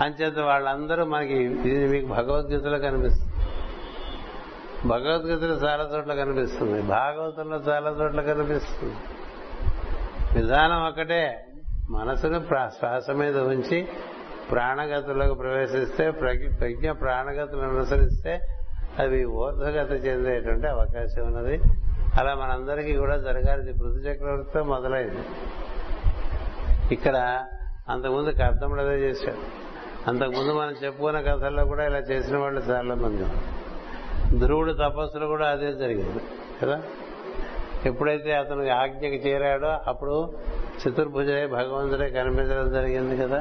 అంచేత వాళ్ళందరూ మనకి ఇది మీకు భగవద్గీతలో కనిపిస్తుంది. భగవద్గీతలో చాలా చోట్ల కనిపిస్తుంది. భాగవతంలో చాలా చోట్ల కనిపిస్తుంది. విధానం ఒకటే. మనసును శ్వాస మీద ఉంచి ప్రాణగతులకు ప్రవేశిస్తే ప్రజ్ఞ ప్రాణగతులను అనుసరిస్తే అవి ఊర్ధగత చెందేటువంటి అవకాశం ఉన్నది. అలా మనందరికీ కూడా జరగాలి. పృథు చక్రవర్తితో మొదలైంది. ఇక్కడ అంతకుముందు కర్తముడు అదే చేశాడు. అంతకుముందు మనం చెప్పుకున్న కథల్లో కూడా ఇలా చేసిన వాళ్ళు చాలా మంది ధ్రువుడు తపస్సులు కూడా అదే జరిగింది కదా? ఎప్పుడైతే అతను ఆజ్ఞకి చేరాడో అప్పుడు చతుర్భుజే భగవంతుడే కనిపించడం జరిగింది కదా?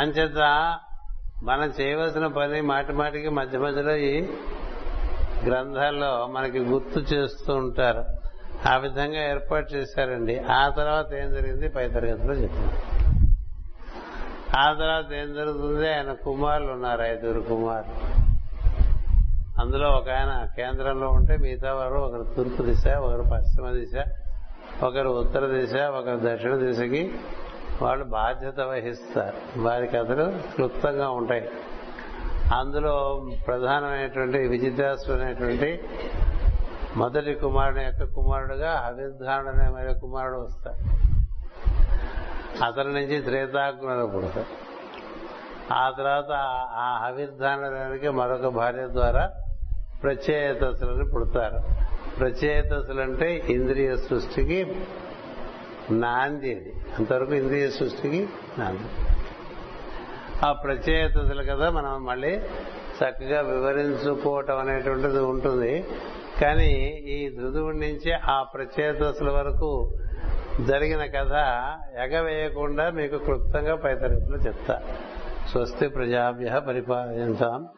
అంచేత మనం చేయవలసిన పని మాటి మాటికి మధ్య మధ్యలో ఈ గ్రంథాల్లో మనకి గుర్తు చేస్తూ ఉంటారు. ఆ విధంగా ఏర్పాటు చేశారండి. ఆ తర్వాత ఏం జరిగింది? పై తరగతిలో చెప్తాను. ఆ తర్వాత ఏం జరుగుతుంది? ఆయన కుమారులు ఉన్నారు ఐదుగురు కుమారులు. అందులో ఒక ఆయన కేంద్రంలో ఉంటే మిగతా వారు ఒకరు తూర్పు దిశ ఒకరు పశ్చిమ దిశ ఒకరు ఉత్తర దిశ ఒకరు దక్షిణ దిశకి వాళ్ళు బాధ్యత వహిస్తారు. వారి కథలు క్లుప్తంగా ఉంటాయి. అందులో ప్రధానమైనటువంటి విజితాసు అనేటువంటి మొదటి కుమారుని యొక్క కుమారుడుగా హవిర్ధానుడు అనే మరి కుమారుడు వస్తాడు. అతని నుంచి త్రేతాగ్నుడు పుడతాడు ఆ తర్వాత ఆ హవిర్ధానుడానికి మరొక భార్య ద్వారా ప్రత్యేతసులని పుడతారు. ప్రత్యేతసులు అంటే ఇంద్రియ సృష్టికి నాంది అది. అంతవరకు ఇంద్రియ సృష్టికి నాంది. ఆ ప్రత్యేతసులు కదా మనం మళ్ళీ చక్కగా వివరించుకోవటం అనేటువంటిది ఉంటుంది. కానీ ఈ ధృదువుడి నుంచి ఆ ప్రత్యేతసుల వరకు జరిగిన కథ ఎగవేయకుండా మీకు క్లుప్తంగా పై చెప్తా. స్వస్తి ప్రజాభ్య పరిపాలించాం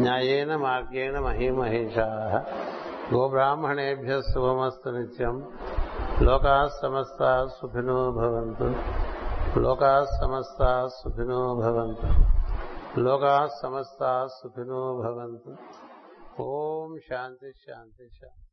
న్యాయేన మార్గేణ మహీమహేషా. గోబ్రాహ్మణేభ్య శుభమస్తు నిత్యం. లోకా సమస్త సుఖినో భవంతు. లోకా సమస్త సుఖినో భవంతు. లోకా సమస్త సుఖినో భవంతు. ఓం శాంతి శాంతి శాంతి.